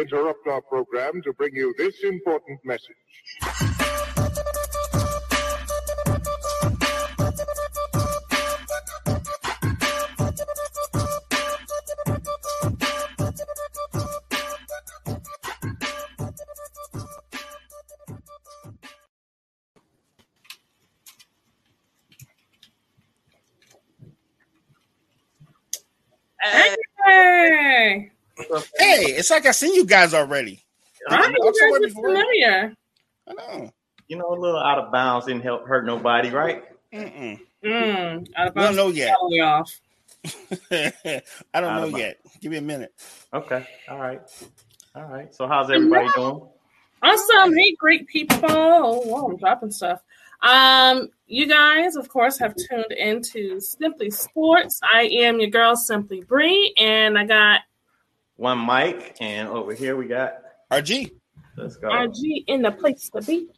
interrupt our program to bring you this important message. It's like I seen you guys already. I I've you guys are familiar. I know. You know, a little out of bounds didn't help hurt nobody, right? Mm-mm. Mm, out of We don't know yet. Totally off. I don't Out know yet. Give me a minute. Okay. All right. All right. So how's everybody doing? Awesome. Hey, great people. Oh, wow, I'm dropping stuff. Um, you guys, of course, have tuned into Simply Sports. I am your girl, Simply Bree, and I got One mic, and over here we got. RG. Let's go. RG in the place to be.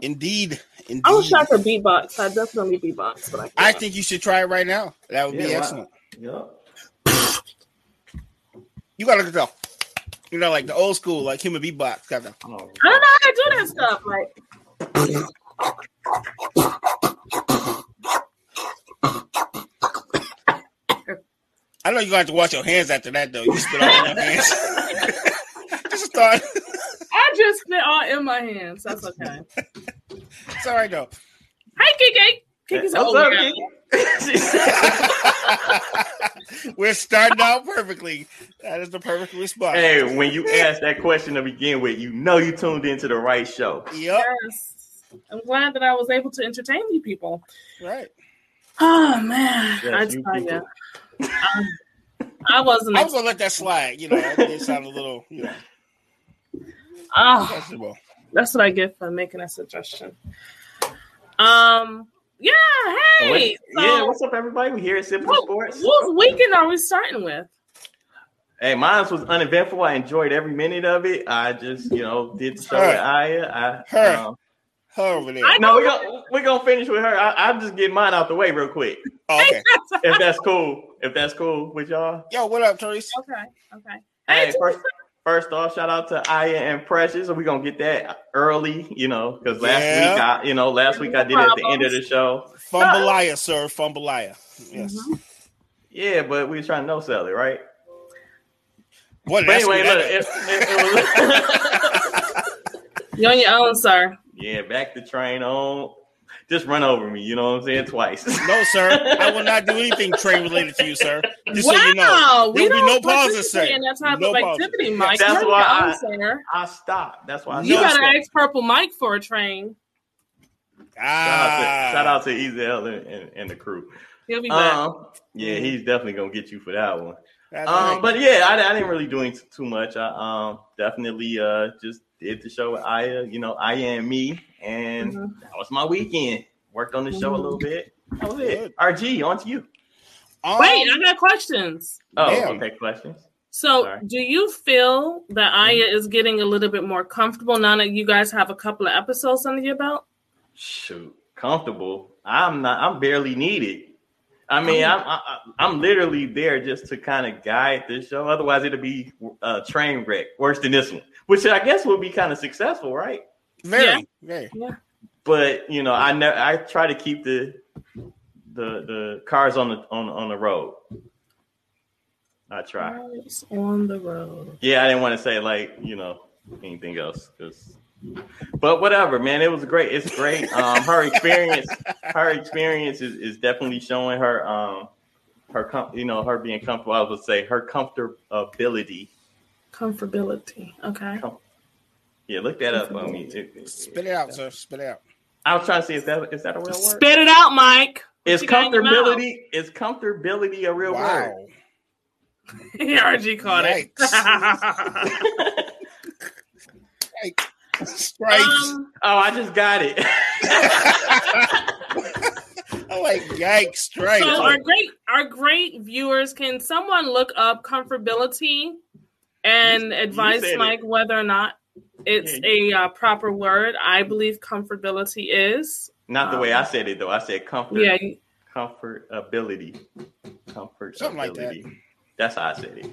Indeed. Indeed. I wish I could beatbox. I definitely beatbox, but I can't. I think you should try it right now. That would Yeah, be why- excellent. Yup. You gotta look at. You know, like the old school, like human beatbox. Got that. Oh, I don't know how to do that stuff. Like, I know you're gonna have to wash your hands after that, though. You spit all in your hands. Just start. I just spit all in my hands. That's okay. It's all right though. Hi, Kiki. Kiki's What's over up, here. Kiki? We're starting out perfectly. That is the perfect response. hey, when you ask that question to begin with, you know you tuned into the right show. Yep. Yes. I'm glad that I was able to entertain you people. Right. Oh man, Yes, I you tell you, I wasn't. I was gonna let that slide. You know, it sounded a little, you know, oh, that's what I get for making a suggestion. Um. Yeah. Hey. What's- so yeah, what's up, everybody? We're here at Simple what, Sports. what weekend are we starting with? Hey, mine was uneventful. I enjoyed every minute of it. I just, you know, did the show Her. with Aya. I, Her. um, Her over there. I- no, we're gonna we're gonna finish with her. I, I'm just getting mine out the way real quick, Oh, okay. if that's cool. If that's cool with y'all. Yo, what up, Therese? Okay. Okay. Hey, Hey, first, first off, shout out to Aya and Precious. So we're gonna get that early, you know, because last Yeah. week I, you know, last week I did it at the end of the show. Fumbleia, sir. Fumbleia. Yes. Mhm. Yeah, but we was trying to no sell it, right? What? But That's anyway, what look, it, it, it was. You're on your own, sir. Yeah, back the train on. Just run over me, you know what I'm saying? Twice. No, sir. I will not do anything train related to you, sir. Just wow. so you know. we There will be don't no pauses, participate sir. In that type No of pauses. activity, Mike. That's You're why I- own, sir. I stopped. That's why I You gotta sir. ask Purple Mike for a train. Ah, Shout out to, shout out to Ezel and, and, and the crew. He'll be back. Um, yeah, he's definitely gonna get you for that one. That's Um, but yeah, I, I didn't really do any- too much. I um definitely uh just did the show with Aya, you know, Aya and me, and Mhm. that was my weekend. Worked on the show a little bit. That was it. Good. RG, on to you. Um, Wait, I got questions. Oh, Damn. okay, questions. So, Sorry. do you feel that Aya is getting a little bit more comfortable now that you guys have a couple of episodes under your belt? Shoot, comfortable. I'm not. I'm barely needed. I mean, Oh. I'm I, I'm literally there just to kind of guide this show. Otherwise, it'll be a train wreck, worse than this one, which I guess would be kind of successful, right? very, very. But you know, I never. I try to keep the the the cars on the on on the road. I try. Eyes on the road. Yeah, I didn't want to say like you know anything else, 'cause- but whatever, man. It was great. It's great. Um, her experience, her experience is, is definitely showing her um her com- you know her being comfortable. I would say her comfortability. Comfortability. Okay. Yeah, look that up on me. It- it- Spit it out, sir. Spit it out. I was trying to see if that is that a real word. Spit it out, Mike. Is you got in your mouth? comfortability is comfortability a real word? RG caught it. Stripes. um, Oh, I just got it. I like yikes. Stripes. so our great our great viewers, can someone look up comfortability and You- you advise it. Mike whether or not it's a uh, proper word? I believe comfortability is. Not the way I said it though. I said comfort. Yeah, you- Comfortability. Comfort. Something like that. That's how I said it.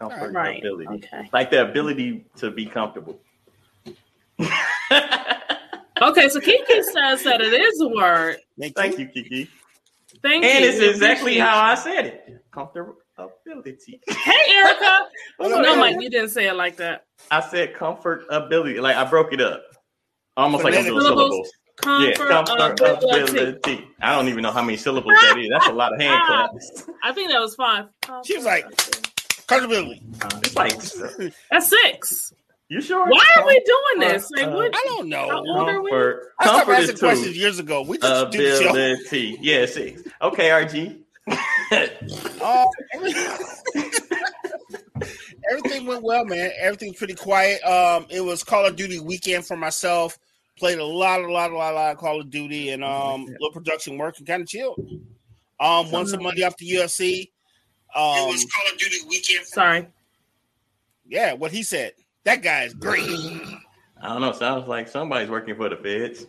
Comfortability. Right. Okay. Like the ability to be comfortable. Okay. So Kiki says that it is a word. Thank, Thank you. you, Kiki. Thank you. And you. it's exactly how I said it. Comfortability. Hey, Erica. What's no, up, Mike, you didn't say it like that. I said comfort ability. Like I broke it up. Almost like I'm doing Syllables. syllables. Comfort, yeah, comfort ability. ability. I don't even know how many syllables that is. That's a lot of hand ah, claps. I think that was five. She was like- Comfortability. It's like, That's six. You sure? Why are we doing this? Like, Uh, what? I don't know. How old are we? Comfort, I stopped asking is questions years ago. We just do the show. Ability. Yeah, six. Okay, RG. Uh, everything went well, man. Everything's pretty quiet. Um, it was Call of Duty weekend for myself. Played a lot, a lot, a lot, a lot of Call of Duty and um, little production work and kind of chilled. Um, won some money off the UFC. Um, it was Call of Duty weekend. Sorry. yeah, what he said. That guy is great. I don't know. Sounds like somebody's working for the feds.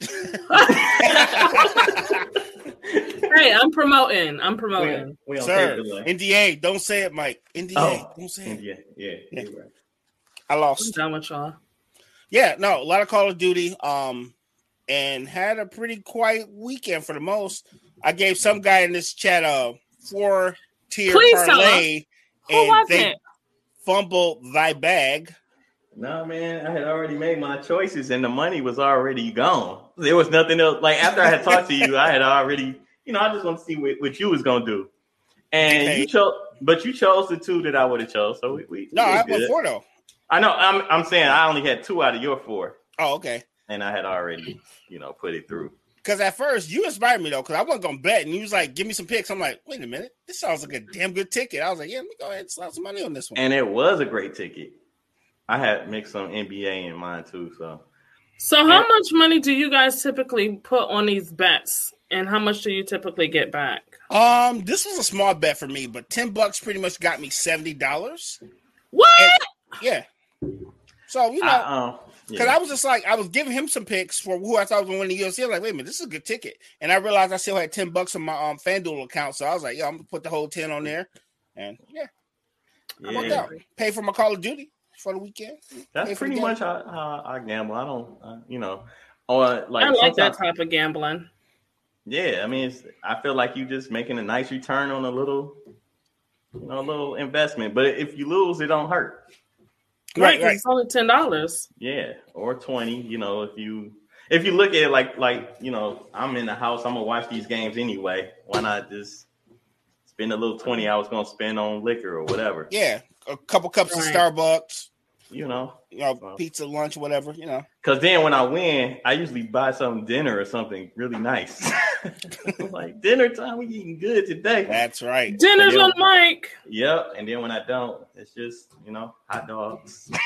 Hey, I'm promoting. I'm promoting. we don't Sir, take the line. NDA, don't say it, Mike. NDA, Oh, don't say it. Yeah, yeah, Yeah. right. I I'm lost. done with y'all. Yeah, no, a lot of Call of Duty. Um, and had a pretty quiet weekend for the most. I gave some guy in this chat a four tier Please tell parlay, Who and was they it? Fumbled thy bag. No, man, I had already made my choices and the money was already gone. There was nothing else. Like after I had talked to you, I had already, you know, I just want to see what, what you was gonna do. And Okay. you chose, but you chose the two that I would have chose. So we, we No, we I have four though. I know. I'm I'm saying I only had two out of your four, Oh, okay. and I had already, you know, put it through. Because at first you inspired me though, because I wasn't gonna bet, and you was like, "Give me some picks." I'm like, "Wait a minute, this sounds like a damn good ticket." I was like, "Yeah, let me go ahead and slap some money on this one." And it was a great ticket. I had mixed some NBA in mine too. So So, how much money do you guys typically put on these bets, and how much do you typically get back? Um, this was a small bet for me, but ten bucks pretty much got me seventy dollars. What? Yeah. So you know, I, um, Because yeah. I was just like, I was giving him some picks for who I thought was going to win the UFC. I was like, wait a minute, this is a good ticket. And I realized I still had 10 bucks on my um, FanDuel account. So I was like, yeah, I'm going to put the whole 10 on there. And yeah, I worked yeah. out. Pay for my Call of Duty for the weekend. That's for pretty much how, how I gamble. I don't, uh, you know, or like, I like that type of gambling. Yeah, I mean, it's, I feel like you're just making a nice return on a little, you know, a little investment. But if you lose, it don't hurt. Right, Right, right. it's only ten dollars. Yeah, or twenty. You know, if you if you look at it like like you know, I'm in the house. I'm gonna watch these games anyway. Why not just spend a little twenty I was gonna spend on liquor or whatever? Yeah. A couple cups Right. of Starbucks, You know, you know, Wow. pizza, lunch, whatever, you know. because then when I win, I usually buy some dinner or something really nice. like dinner time, we eating good today. That's right. Dinner's Yeah. on Mike. Yep. And then when I don't, it's just, you know, hot dogs.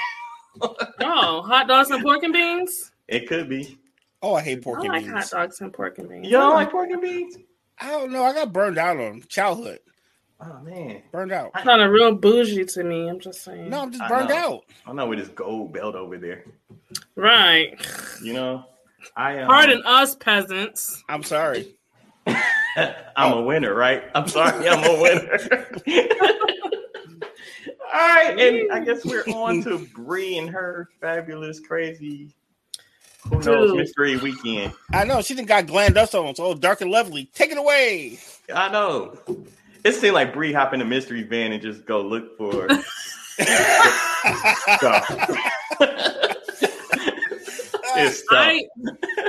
Oh, hot dogs and pork and beans. It could be. Oh, I hate I pork and like hot dogs and pork and beans. You don't like pork and beans? I don't know. I got burned out on childhood. Oh man. Burned out. Kind of real bougie to me. I'm just saying. No, I'm just burned know. out. I know with this gold belt over there. Right. You know, I um, Pardon us, peasants. I'm sorry. I'm a winner, right? I'm sorry, I'm a winner. All right, and I guess we're on to Bree and her fabulous, crazy, who knows, Dude. mystery weekend. I know. She didn't got glam dust on. So dark and lovely. Take it away. I know. It seemed like Bree hop in the mystery van and just go look for. it's. I,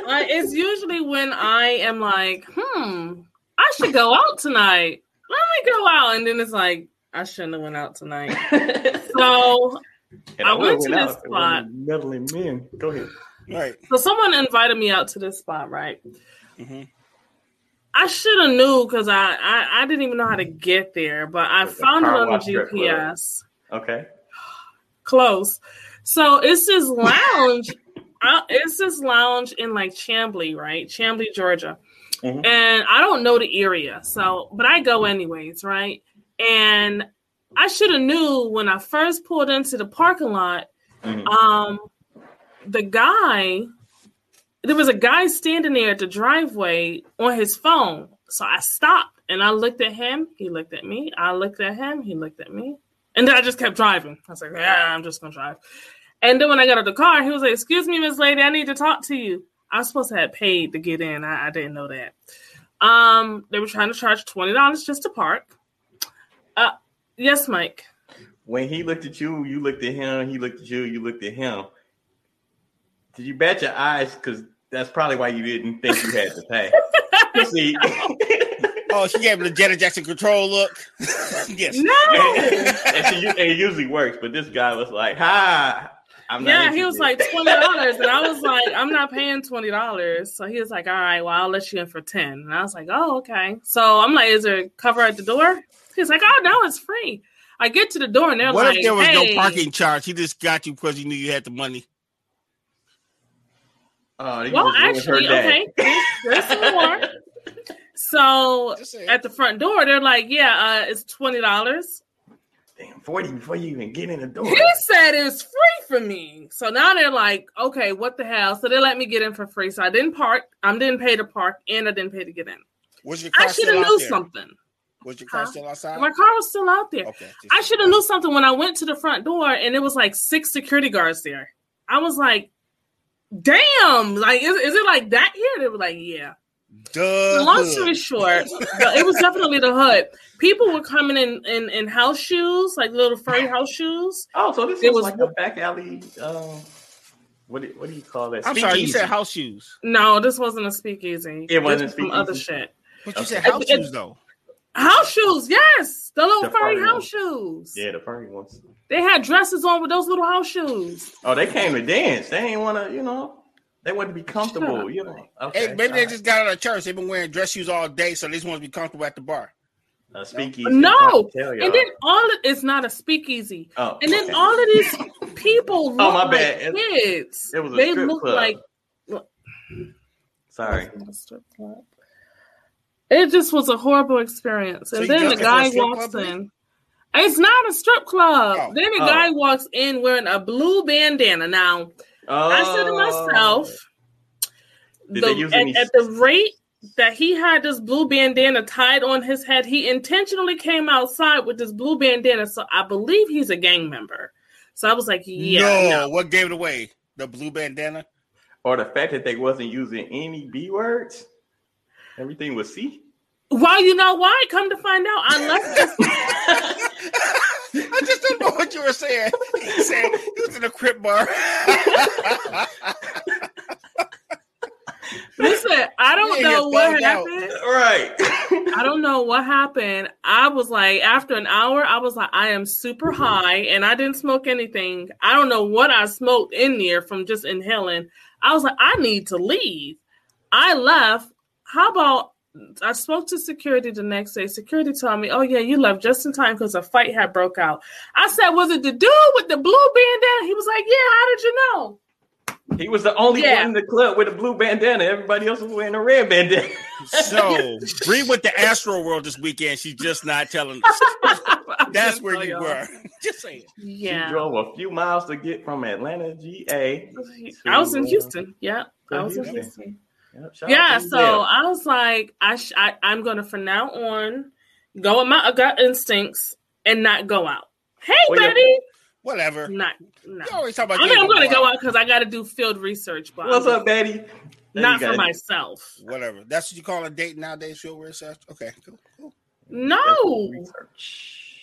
I, it's usually when I am like, hmm, I should go out tonight. Let me go out, and then it's like I shouldn't have went out tonight. So, And I would've went to went this out if it wasn't Meddling men. Go ahead. right. so someone invited me out to this spot, right? Mhm. I should have knew because I, I I didn't even know how to get there, but I found it on the wash strip club. GPS. Okay. Close. So it's this lounge. uh, it's this lounge in like Chamblee, right? Chamblee, Georgia. Mhm. And I don't know the area, so but I go anyways, right? And I should have knew when I first pulled into the parking lot. Mhm. Um, the guy, there was a guy standing there at the driveway on his phone. So I stopped and I looked at him. He looked at me. I looked at him. He looked at me. And then I just kept driving. I was like, yeah, I'm just gonna drive. And then when I got out of the car, he was like, "Excuse me, Miss Lady, I need to talk to you." I was supposed to have paid to get in. I, I didn't know that. Um, they were trying to charge twenty dollars just to park. Uh, yes, Mike. When he looked at you, you looked at him. He looked at you, you looked at him. Did you bat your eyes? Because that's probably why you didn't think you had to pay. See, Oh, she gave him the Janet Jackson control look. yes. No. and she, and it usually works, but this guy was like, "Hi, I'm not." Yeah, he was like twenty dollars, and I was like, I'm not paying twenty dollars. So he was like, All right, well, I'll let you in for ten. And I was like, Oh, okay. So I'm like, Is there a cover at the door? He's like, Oh no, it's free. I get to the door and they're What like, if there was hey. no parking charge? He just got you because he knew you had the money. Oh, Well, just ruined her actually, okay, there's, there's some more. So at the front door, they're like, Yeah, uh, it's twenty dollars. Damn, forty before you even get in the door. He said it was free for me. So now they're like, okay, what the hell? So they let me get in for free. So I didn't park. I didn't pay to park, and I didn't pay to get in. Was your car I should have out knew there? something. Was your car Huh? still outside? My car was still out there. Okay. I should have knew something when I went to the front door, and it was like six security guards there. I was like, damn, like is, is it like that here? They were like, yeah. Duh. Long story short, it was definitely the hood. People were coming in, in in house shoes, like little furry house shoes. Oh, so this It was, was- like a back alley. Um, what do, what do you call that? I'm sorry, you said house shoes. No, this wasn't a speakeasy. It wasn't This was some other shit. But you Okay. said house It- it- shoes though. House shoes, yes, the little The furry furry house ones. shoes. Yeah, the furry ones. They had dresses on with those little house shoes. Oh, they came to dance. They ain't want to, you know. They want to be comfortable, Shut you know. Okay, Hey, maybe they alright. just got out of church. They've been wearing dress shoes all day, so they just want to be comfortable at the bar. uh, speakeasy. No, I'm trying to tell y'all. and then all of, it's not a speakeasy. oh, And then okay. all of these people look Oh, my like bad. It- kids. it was a they strip look club. like Sorry. It just was a horrible experience. And you then the dressed up for a guy walks club, in. It's not a strip club. Oh. Then a Oh. guy walks in wearing a blue bandana. Now, Oh, I said to myself, the, at, any- at the rate that he had this blue bandana tied on his head, he intentionally came outside with this blue bandana. So I believe he's a gang member. So I was like, yeah. no, no. what gave it away? The blue bandana. or the fact that they wasn't using any B words. Everything was C. Well, you know why? Come to find out, I left this. I just don't know what you were saying. He said he was in a Crip bar. Listen, I don't Yeah, know what found out. happened. Right. I don't know what happened. I was like, after an hour, I was like, I am super high and I didn't smoke anything. I don't know what I smoked in there from just inhaling. I was like, I need to leave. I left. How about I spoke to security the next day. Security told me, Oh, yeah, you left just in time because a fight had broke out. I said, Was it the dude with the blue bandana? He was like, Yeah, how did you know? he was the only Yeah. one in the club with a blue bandana. Everybody else was wearing a red bandana. so Bree went to Astro World this weekend. She's just not telling us. That's where you were. Just saying. She Yeah. drove a few miles to get from Atlanta, GA. I was in Houston. Yeah. I was in Houston. Houston. Yep, yeah so there. i was like i, sh- I i'm gonna from now on go with my gut instincts and not go out hey Oh, buddy Whatever. not no You always talk about. i mean i'm gonna go out because i gotta do field research but What's up, Betty? not for got- myself Whatever. That's what you call a date nowadays. Field research. Okay. Cool. cool. no Research.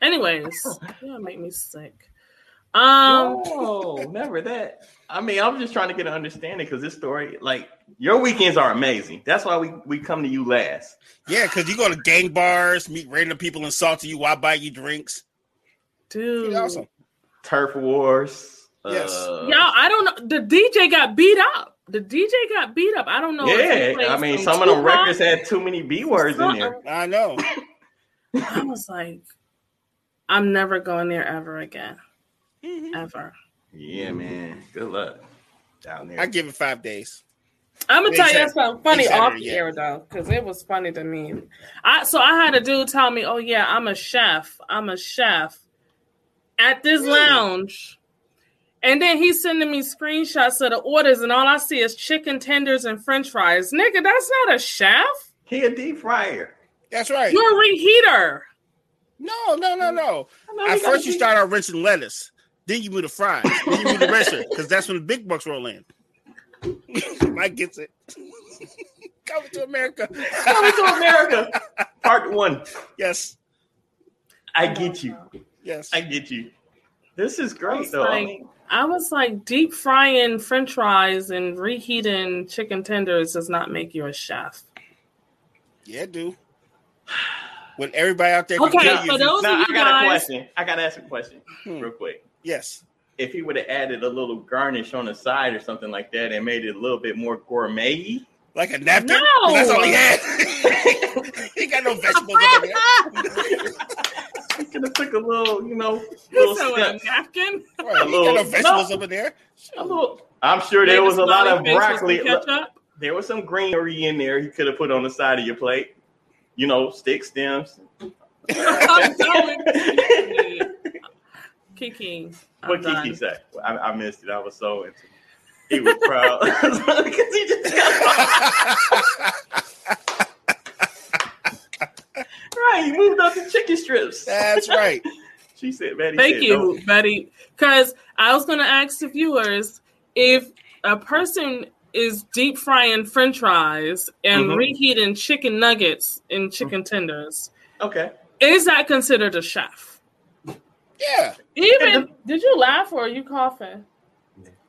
anyways oh. yeah make me sick um no, never that. I mean, I'm just trying to get an understanding because this story, like your weekends are amazing. That's why we we come to you last. Yeah, because you go to gang bars, meet random people, insult to you while buy you drinks. dude awesome. Turf wars. Yes. Uh, y'all i don't know the dj got beat up the dj got beat up i don't know yeah, I mean, some some of them records had too many B words in there. I know. I was like, I'm never going there ever again. Mhm. Ever. Yeah, man. Good luck down there. I give it five days. I'm gonna They tell you something funny they off the yeah. air though, because it was funny to me. I so I had a dude tell me, "Oh yeah, I'm a chef. I'm a chef at this Really? lounge." And then he's sending me screenshots of the orders, and all I see is chicken tenders and French fries. Nigga, that's not a chef. he a deep fryer. That's right. You're a reheater. No, no, no, no. No, At first, you start out rinsing lettuce. Then you move the fries. Then you move the dresser because that's when the big bucks roll in. Mike gets it. Coming to America. Coming to America. Part one. Yes, I get you. yes. I get you. This is great was though. I like- I was like, deep frying French fries and reheating chicken tenders does not make you a chef. Yeah, do. When everybody out there can Okay, tell so you, those now of I you got a question. I got to ask a question Hmm. real quick. Yes, If he would have added a little garnish on the side or something like that and made it a little bit more gourmet, like a napkin. No! That's all he had. he got no vegetables over there. he could have took a little, you know, little said with a napkin. Right, he got no little- vegetables no. over there. a little. I'm sure there was a lot of face with some broccoli. There was some greenery in there he could have put on the side of your plate. You know, stick stems. I'm Kiki. I'm What done. Kiki say? I, I missed it. I was so into. It. He was proud because he just right. He moved up to chicken strips. That's right. She said, "Betty." Thank said, you, "No." Betty. Because I was going to ask the viewers if a person is deep frying French fries and Mhm. reheating chicken nuggets and chicken tenders, Okay. is that considered a chef? Yeah. Even did you laugh or are you coughing?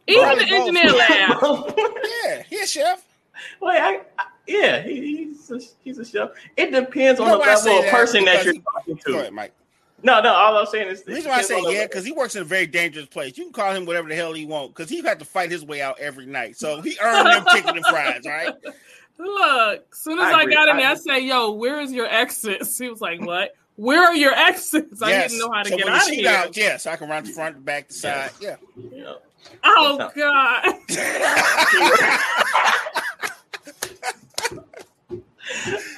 Even Probably the both. engineer laughed. Yeah. He a chef. Wait, I, I, yeah, he, he's a, he's a chef. It depends You on the why I say level of that? person that Because you're talking to. ahead, Mike. No, no, all I'm saying is The reason why I say yeah, because he works in a very dangerous place. You can call him whatever the hell he wants, because he had to fight his way out every night. So he earned them chicken and fries, right? Look, as soon as I I, got in I there, I said, "Yo, where is your exit?" He was like, "What? Where are your exits?" I yes. didn't know how to so get when out the of sheet here. out, yeah, so I can run the front, the back, the side. Yeah. you know. Oh God!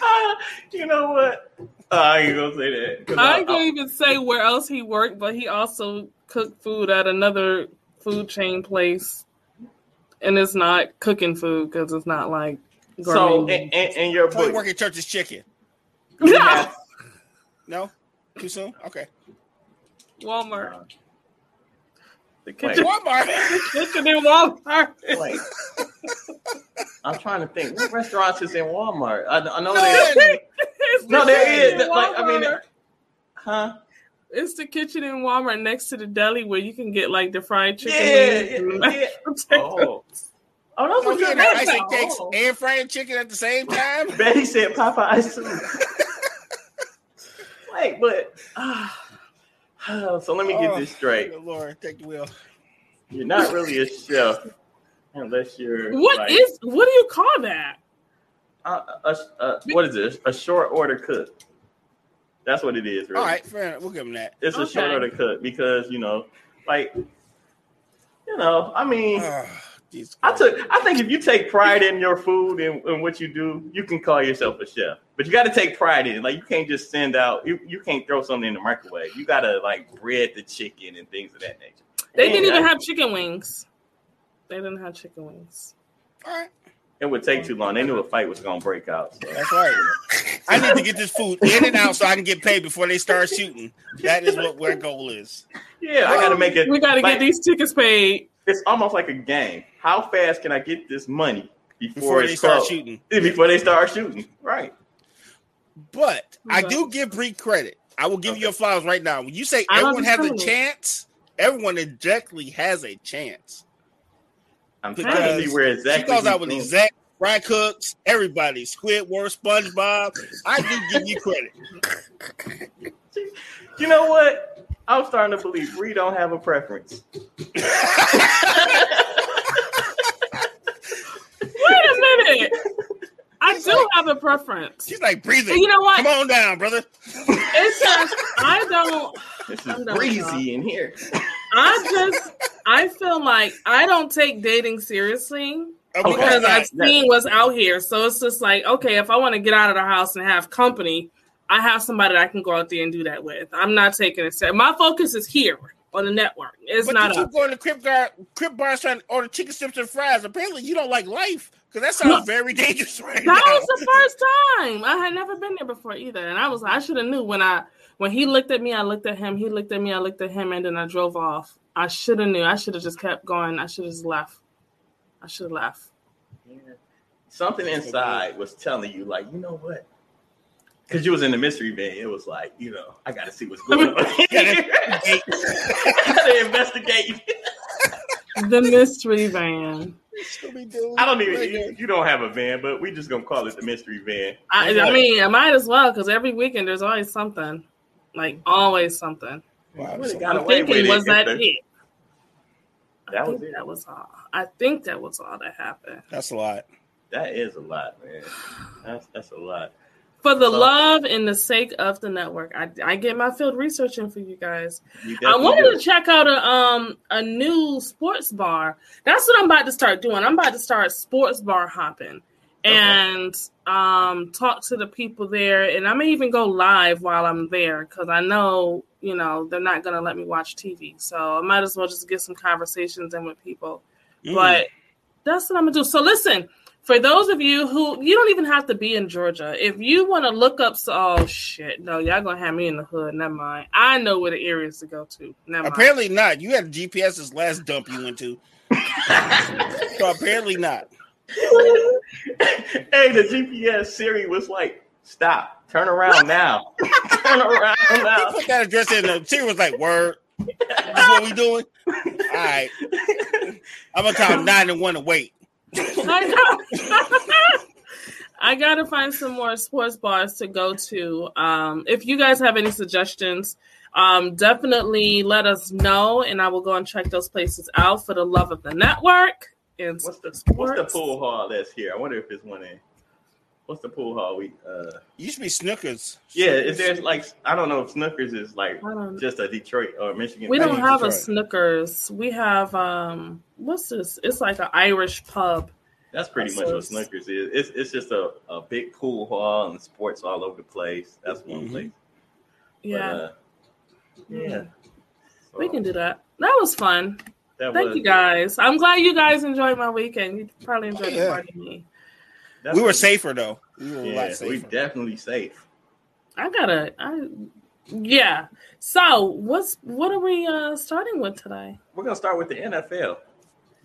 Ah, you know what? Uh, I ain't gonna say that. I I- ain't gonna even say where else he worked, but he also cooked food at another food chain place, and it's not cooking food because it's not like so, gourmet. in, in, in your So he book, work at Church's Chicken. you have, No? Too soon? Okay. Walmart, uh, the Wait. kitchen, Walmart. the kitchen in Walmart. wait. I'm trying to think. What restaurants is in Walmart? I, I know No, there. No, the there kitchen is. in Like, I mean, huh? It's the kitchen in Walmart next to the deli where you can get like the fried chicken. Yeah, and yeah, yeah. Oh, oh, that's So what he you're in there icing about. cakes Oh. and frying chicken at the same time? Betty said Popeyes too. Wait, but so let me get Oh, this straight. Good Lord, take the wheel. You're not really a chef unless you're What is? like, What do you call that? uh, a, a, what is this? A short order cook. That's what it is. Really. All right, fair enough. We'll give him that. It's a short order cook because you know, like, you know, I mean. Oh, I took. I think if you take pride in your food and, and what you do, you can call yourself a chef. But you got to take pride in it. Like you can't just send out. You, you can't throw something in the microwave. You got to like bread the chicken and things of that nature. They And didn't even I- have chicken wings. They didn't have chicken wings. All right. It would take too long. They knew a fight was gonna break out. So. That's right. I need to get this food in and out so I can get paid before they start shooting. That is what their goal is. Yeah, I got to make it. We got to like, get these tickets paid. It's almost like a game. How fast can I get this money before, Before it's they start closed? shooting. Before they start shooting, right? But I do give Bree credit. I will give you your flowers right now. When you say I everyone has a chance, everyone exactly has a chance. I'm trying to Because see where exactly. she goes out with these exact Fry Cooks, everybody, Squidward, SpongeBob. I do give you credit. You know what? I'm starting to believe we don't have a preference. Wait a minute. I do have a preference. She's like breathing. You know what? Come on down, brother. It's just I don't. This I'm is done with breezy in here. I just I feel like I don't take dating seriously Okay. because. I've seen what's out here. So it's just like, okay, if I want to get out of the house and have company, I have somebody that I can go out there and do that with. I'm not taking it serious. My focus is here on the network. It's but not you up. keep going to Crip bar, Crip bars trying to order chicken strips and fries. Apparently, you don't like life because that sounds very dangerous right That now. was the first time. I had never been there before either, and I was I should have knew when I When he looked at me, I looked at him. He looked at me, I looked at him, and then I drove off. I should have knew. I should have just kept going. I should have just left. I should have left. Yeah. Something inside was telling you, like, you know what? Because you was in the mystery van, it was like, you know, I got to see what's going on. I got to investigate. The mystery van. I don't even. You, you don't have a van, but we just gonna call it the mystery van. I, I mean, I might as well because every weekend there's always something. Like always something. Wow, Would've so- I'm thinking, was that the- it? I That think was it. that was all. I think that was all that happened. That's a lot. That is a lot, man. That's that's a lot. For the So- love and the sake of the network, I, I get my field research in for you guys. You I wanted do. to check out a um a new sports bar. That's what I'm about to start doing. I'm about to start sports bar hopping and um talk to the people there and I may even go live while I'm there because I know, you know, they're not gonna let me watch TV. So I might as well just get some conversations in with people. Mm. But that's what I'm gonna do. So listen, for those of you who you don't even have to be in Georgia. If you want to look up, so, oh shit, no, y'all gonna have me in the hood. Never mind. I know where the areas to go to. Never mind. apparently not. You had GPS this last dump you went to. so apparently not. hey, the GPS Siri was like, "Stop, turn around now, turn around He now." put that address in. The Siri was like, "Word, that's what we doing." All right, I'm gonna count nine and one to wait. I got- I gotta find some more sports bars to go to. Um, if you guys have any suggestions, um, definitely let us know, and I will go and check those places out for the love of the network. And What's the what's the pool hall that's here? I wonder if it's one in. What's the pool hall? We uh Used to be Snookers. yeah, is there like I don't know if Snookers is like just a Detroit or Michigan. We don't have a Detroit. Snookers. We have um, what's this? It's like an Irish pub. That's pretty So much what it's- Snookers is. It's it's just a, a big pool hall and sports all over the place. That's one Mhm. place. But, Yeah, uh, yeah. we So, can do that. That was fun. That Thank was, you guys. I'm glad you guys enjoyed my weekend. You probably enjoyed Yeah. it more than me. That We were was- safer though. We were a Yeah, lot we safer. definitely safe. I gotta. I yeah. So what's what are we uh starting with today? We're gonna start with the NFL.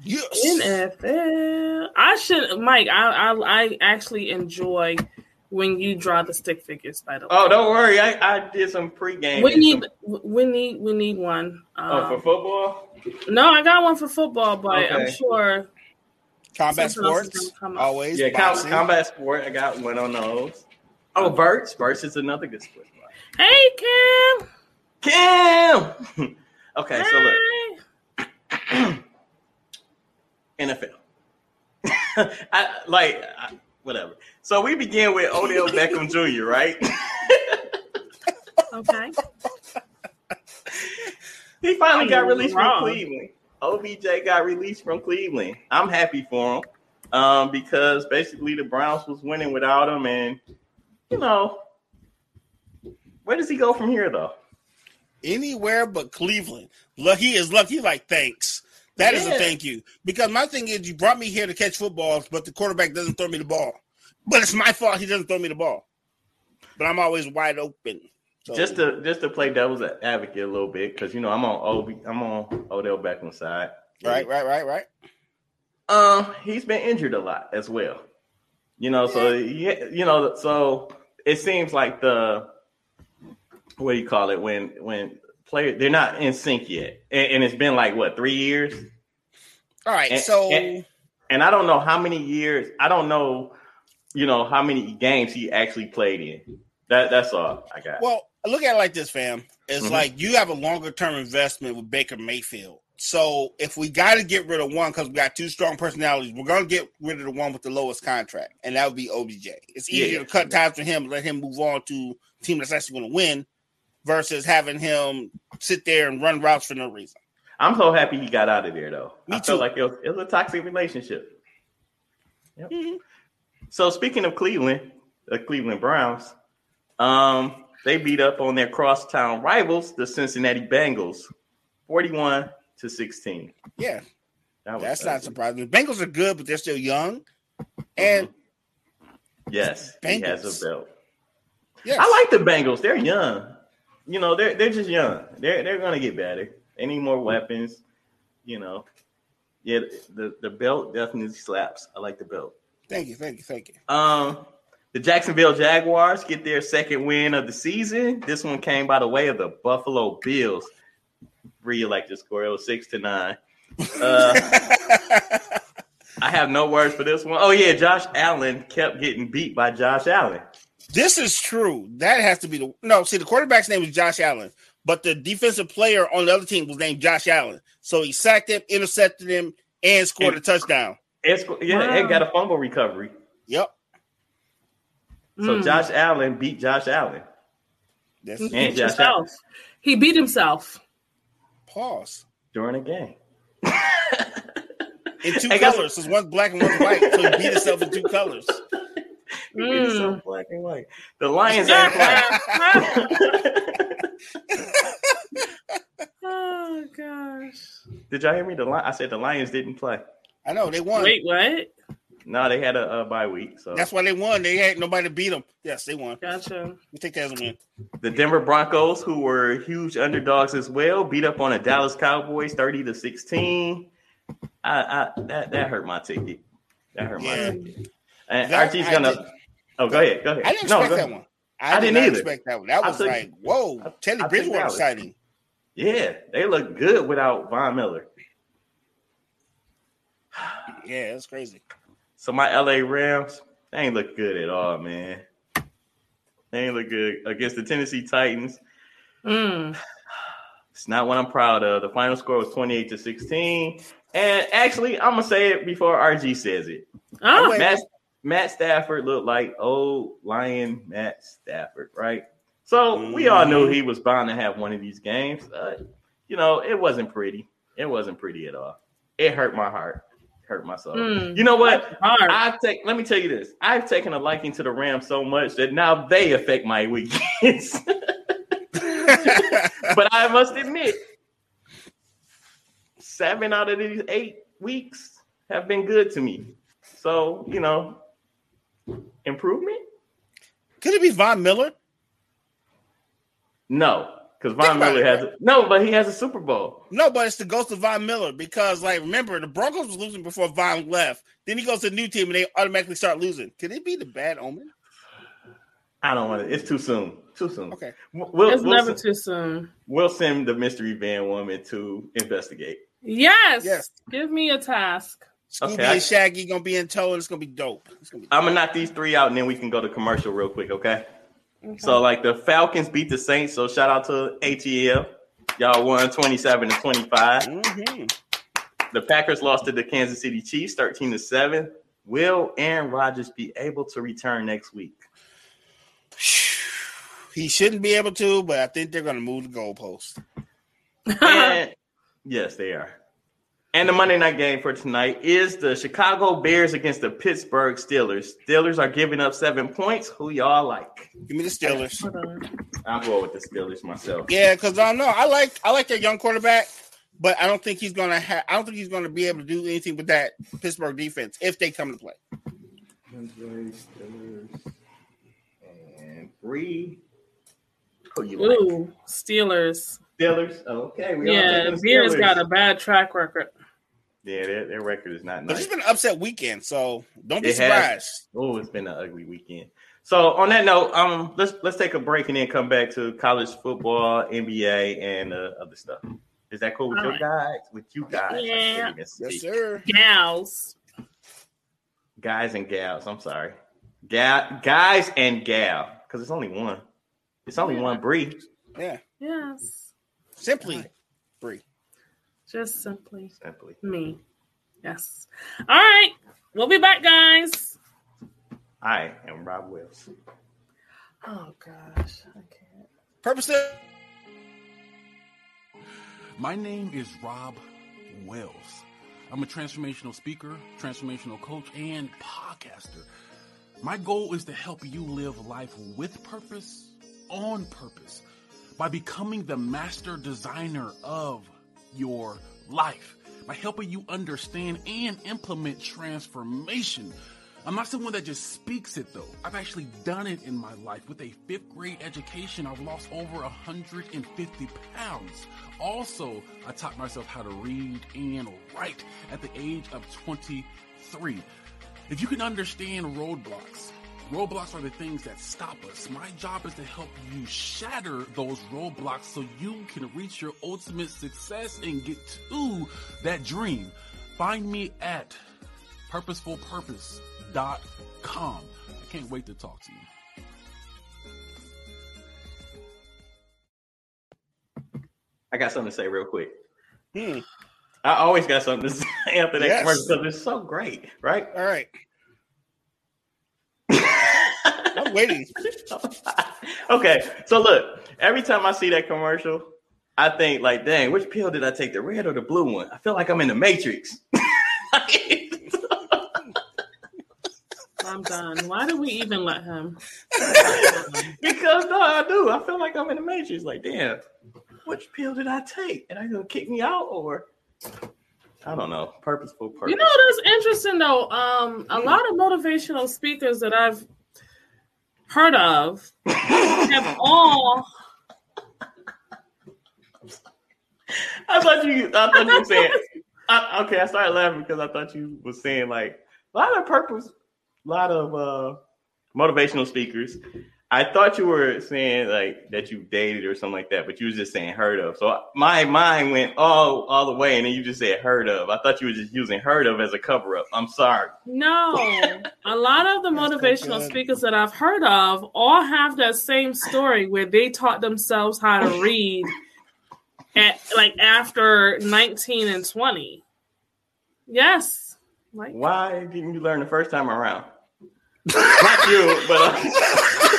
Yes. NFL. I should, Mike. I I, I actually enjoy when you draw the stick figures. By the way. Oh, don't worry. I, I did some pregame. We need some- we need we need one. oh Um, for football. no, I got one for football, but I'm sure Combat Something sports, gonna come up. always. Yeah, com- boxing. combat sport. I got one on those. Oh, Verts. Verts is another good sport. Hey Kim. Kim. okay, so look. NFL. I like I, whatever. So we begin with Odell Beckham Jr. Right? Okay. he finally got I'm released wrong. from Cleveland. OBJ got released from Cleveland. I'm happy for him um, because basically the Browns was winning without him, and you know where does he go from here though? Anywhere but Cleveland. Lucky is lucky. Like thanks. That is Yeah. a thank you. Because my thing is, you brought me here to catch footballs, but the quarterback doesn't throw me the ball. But it's my fault he doesn't throw me the ball. But I'm always wide open. So, Just to just to play devil's advocate a little bit because you know I'm on Ob I'm on Odell Beckham's side. right, right, right, right. Um, he's been injured a lot as well. You know, so yeah, you know, so it seems like the what do you call it when when players they're not in sync yet, and, and it's been like what three years, All right. And- so and- and I don't know how many years. I don't know, you know, how many games he actually played in. That that's all I got. Well, look at it like this, fam. It's Mhm. like you have a longer term investment with Baker Mayfield. So if we got to get rid of one because we got two strong personalities, we're going to get rid of the one with the lowest contract, and that would be OBJ. It's easier Yeah. to cut ties with him, let him move on to a team that's actually going to win, versus having him sit there and run routes for no reason. I'm so happy he got out of there though. Me I felt too. like it was, it was a toxic relationship. Yep. Mhm. So speaking of Cleveland, the Cleveland Browns, um, they beat up on their crosstown rivals, the Cincinnati Bengals, 41 to 16. Yeah, That was that's not surprising. The Bengals are good, but they're still young, and Yes, he has Bengals. a belt. yes, I like the Bengals. They're young. you know, they're they're just young. They're they're gonna get better. They need more weapons. You know, yeah, the the belt definitely slaps. I like the belt. Thank you, thank you, thank you. Um, the Jacksonville Jaguars get their second win of the season. This one came by the way of the Buffalo Bills. Bree, you like the score? It was six to nine. Uh, I have no words for this one. Oh yeah, Josh Allen kept getting beat by Josh Allen. This is true. That has to be the no. See, the quarterback's name was Josh Allen, but the defensive player on the other team was named Josh Allen. So he sacked him, intercepted him, and scored And- a touchdown. It's, yeah, Wow. it got a fumble recovery. Yep. So Mm. Josh Allen beat Josh Allen. That's He beat Josh himself. He beat himself. pause. during a game. In two Hey, colors. Because one's black and one's white. So he beat himself in two colors. He beat himself Mm. black and white. The Lions ain't playing. oh gosh. Did y'all hear me? The Li- I said the Lions didn't play. I know they won. Wait, what? No, they had a, a bye week. So That's why they won. They had nobody to beat them. Yes, they won. Gotcha. We take that as a win. the Denver Broncos, who were huge underdogs as well, beat up on the Dallas Cowboys thirty to sixteen. I, I that that hurt my ticket. That hurt my ticket. And That- Archie's I gonna. did- Oh, go ahead. Go ahead. I didn't No, expect that one. I I, did didn't not either. expect that one. That was took- like, whoa. I- Teddy I Bridgewater Dallas. sighting. Yeah, they look good without Von Miller. Yeah, that's crazy. So my LA Rams, they ain't look good at all, man. They ain't look good against the Tennessee Titans. Mm. It's not what I'm proud of. The final score was 28 to 16. And actually, I'm gonna say it before RG says it. Oh. Matt, Matt Stafford looked like old Lion Matt Stafford, right? So we all knew he was bound to have one of these games. Uh, you know, it wasn't pretty. It wasn't pretty at all. It hurt my heart. Hurt myself. Mm. You know what? I've taken. Let me tell you this. I've taken a liking to the Rams so much that now they affect my weekends. but I must admit, seven out of these eight weeks have been good to me. So you know, improvement. Could it be Von Miller? No, because Think Von Miller it. has a, no, but he has a Super Bowl. No, but it's the ghost of Von Miller because, like, remember the Broncos was losing before Von left. Then he goes to a new team and they automatically start losing. Could it be the bad omen? I don't want it. It's too soon. Too soon. Okay. We'll, we'll, it's never send, too soon. we'll send the mystery van woman to investigate. Yes. Yes. Give me a task. Scooby Okay, and Shaggy gonna be in tow and it's gonna be dope. It's gonna be I'm gonna knock these three out and then we can go to commercial real quick, okay? Okay. So like the Falcons beat the Saints, so shout out to ATL. Y'all won 27 to 25. Mhm. The Packers lost to the Kansas City Chiefs 13 to 7. Will Aaron Rodgers be able to return next week? He shouldn't be able to, but I think they're gonna move the goalpost. And yes, they are. And the Monday night game for tonight is the Chicago Bears against the Pittsburgh Steelers. Steelers are giving up seven points. Who y'all like? Give me the Steelers. Hold on. Ah. I'll go with the Steelers myself. Yeah, because I don't know. I like I like their young quarterback, but I don't think he's gonna have. I don't think he's gonna be able to do anything with that Pittsburgh defense if they come to play. Steelers and Bree. Who you like? Ooh, Steelers. Steelers. Okay, we Yeah, taking the Bears got a bad track record. Yeah, their, their record is not But nice. it's been an upset weekend, so don't be It surprised. Oh, it's been an ugly weekend. So on that note, um, let's let's take a break and then come back to college football, NBA, and uh, other stuff. Is that cool with All you right. guys? With you guys? Yeah. Yes, sir. Gals. Guys and gals. I'm sorry, Ga- guys and gal, because it's only one. It's only Yeah. one Bree. Yeah, Yes. simply free. Just simply Simply. me. Yes. All right. We'll be back, guys. I am Rob Wills. Oh gosh. I can't. Purpose. My name is Rob Wells. I'm a transformational speaker, transformational coach, and podcaster. My goal is to help you live life with purpose, on purpose, by becoming the master designer of your life, by helping you understand and implement transformation I'm not someone that just speaks it though. I've actually done it in my life. With a fifth grade education, I've lost over 150 pounds. Also, I taught myself how to read and write at the age of 23. If you can understand roadblocks, roadblocks are the things that stop us. My job is to help you shatter those roadblocks so you can reach your ultimate success and get to that dream. Find me at purposefulpurpose.com. I can't wait to talk to you. I got something to say real quick. Hmm. I always got something to say after that Yes. commercial because it's so great, right? All right. I'm waiting. okay, so look, every time I see that commercial, I think like, dang, which pill did I take, the red or the blue one? I feel like I'm in the Matrix. I'm done. Why do we even let him? because no, I do. I feel like I'm in the Matrix. Like, damn, which pill did I take? And I gonna kick me out or I don't know. Purposeful purpose. You know that's interesting though. Um, a lot of motivational speakers that I've heard of have all. I thought you. I thought you were saying. I, okay, I started laughing because I thought you was saying like a lot of purpose, a lot of uh motivational speakers. I thought you were saying like that you dated or something like that, but you was just saying heard of. So my mind went all all the way, and then you just said heard of. I thought you were just using heard of as a cover up. I'm sorry. No, a lot of the That's so motivational speakers that I've heard of all have that same story where they taught themselves how to read at like after 19 and 20. Yes. Like Why didn't you learn the first time around? Not you, but. Uh,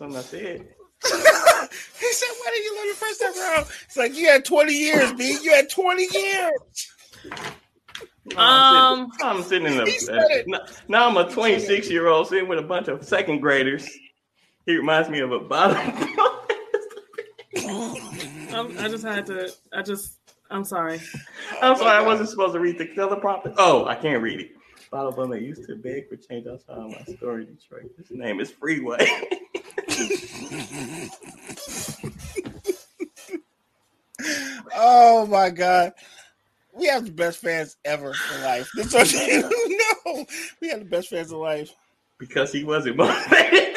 something I said? he said, "Why did you learn the first time around?" It's like you had 20 years, B. You had 20 years. Um, I'm sitting, I'm sitting in He said it. Now I'm a 26 year old sitting with a bunch of second graders. He reminds me of a bottom. I'm, I just had to. I just. I'm sorry. I'm sorry, I wasn't supposed to read the color properly. Oh, I can't read it. Bottle bummer used to beg for change outside of my story, Detroit. His name is Freeway. Oh my god. We have the best fans ever in life. That's what you know. We have the best fans in life. because he wasn't motivated.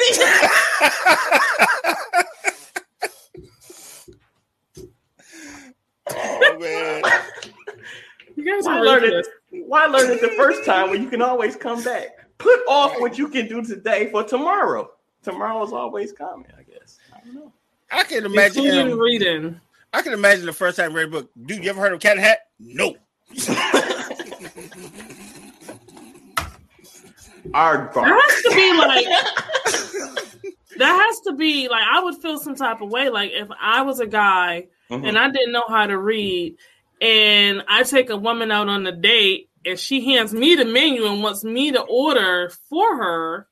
Oh man. You guys Why are learn it? Why learn it the first time when you can always come back? Put off what you can do today for tomorrow. Tomorrow is always coming, I guess. I don't know. I can imagine um, reading. I can imagine the first time I read a book. Dude, you ever heard of Cat in Hat? No. Our That bar. has to be like. that has to be like I would feel some type of way. Like if I was a guy Mhm. and I didn't know how to read, and I take a woman out on a date and she hands me the menu and wants me to order for her.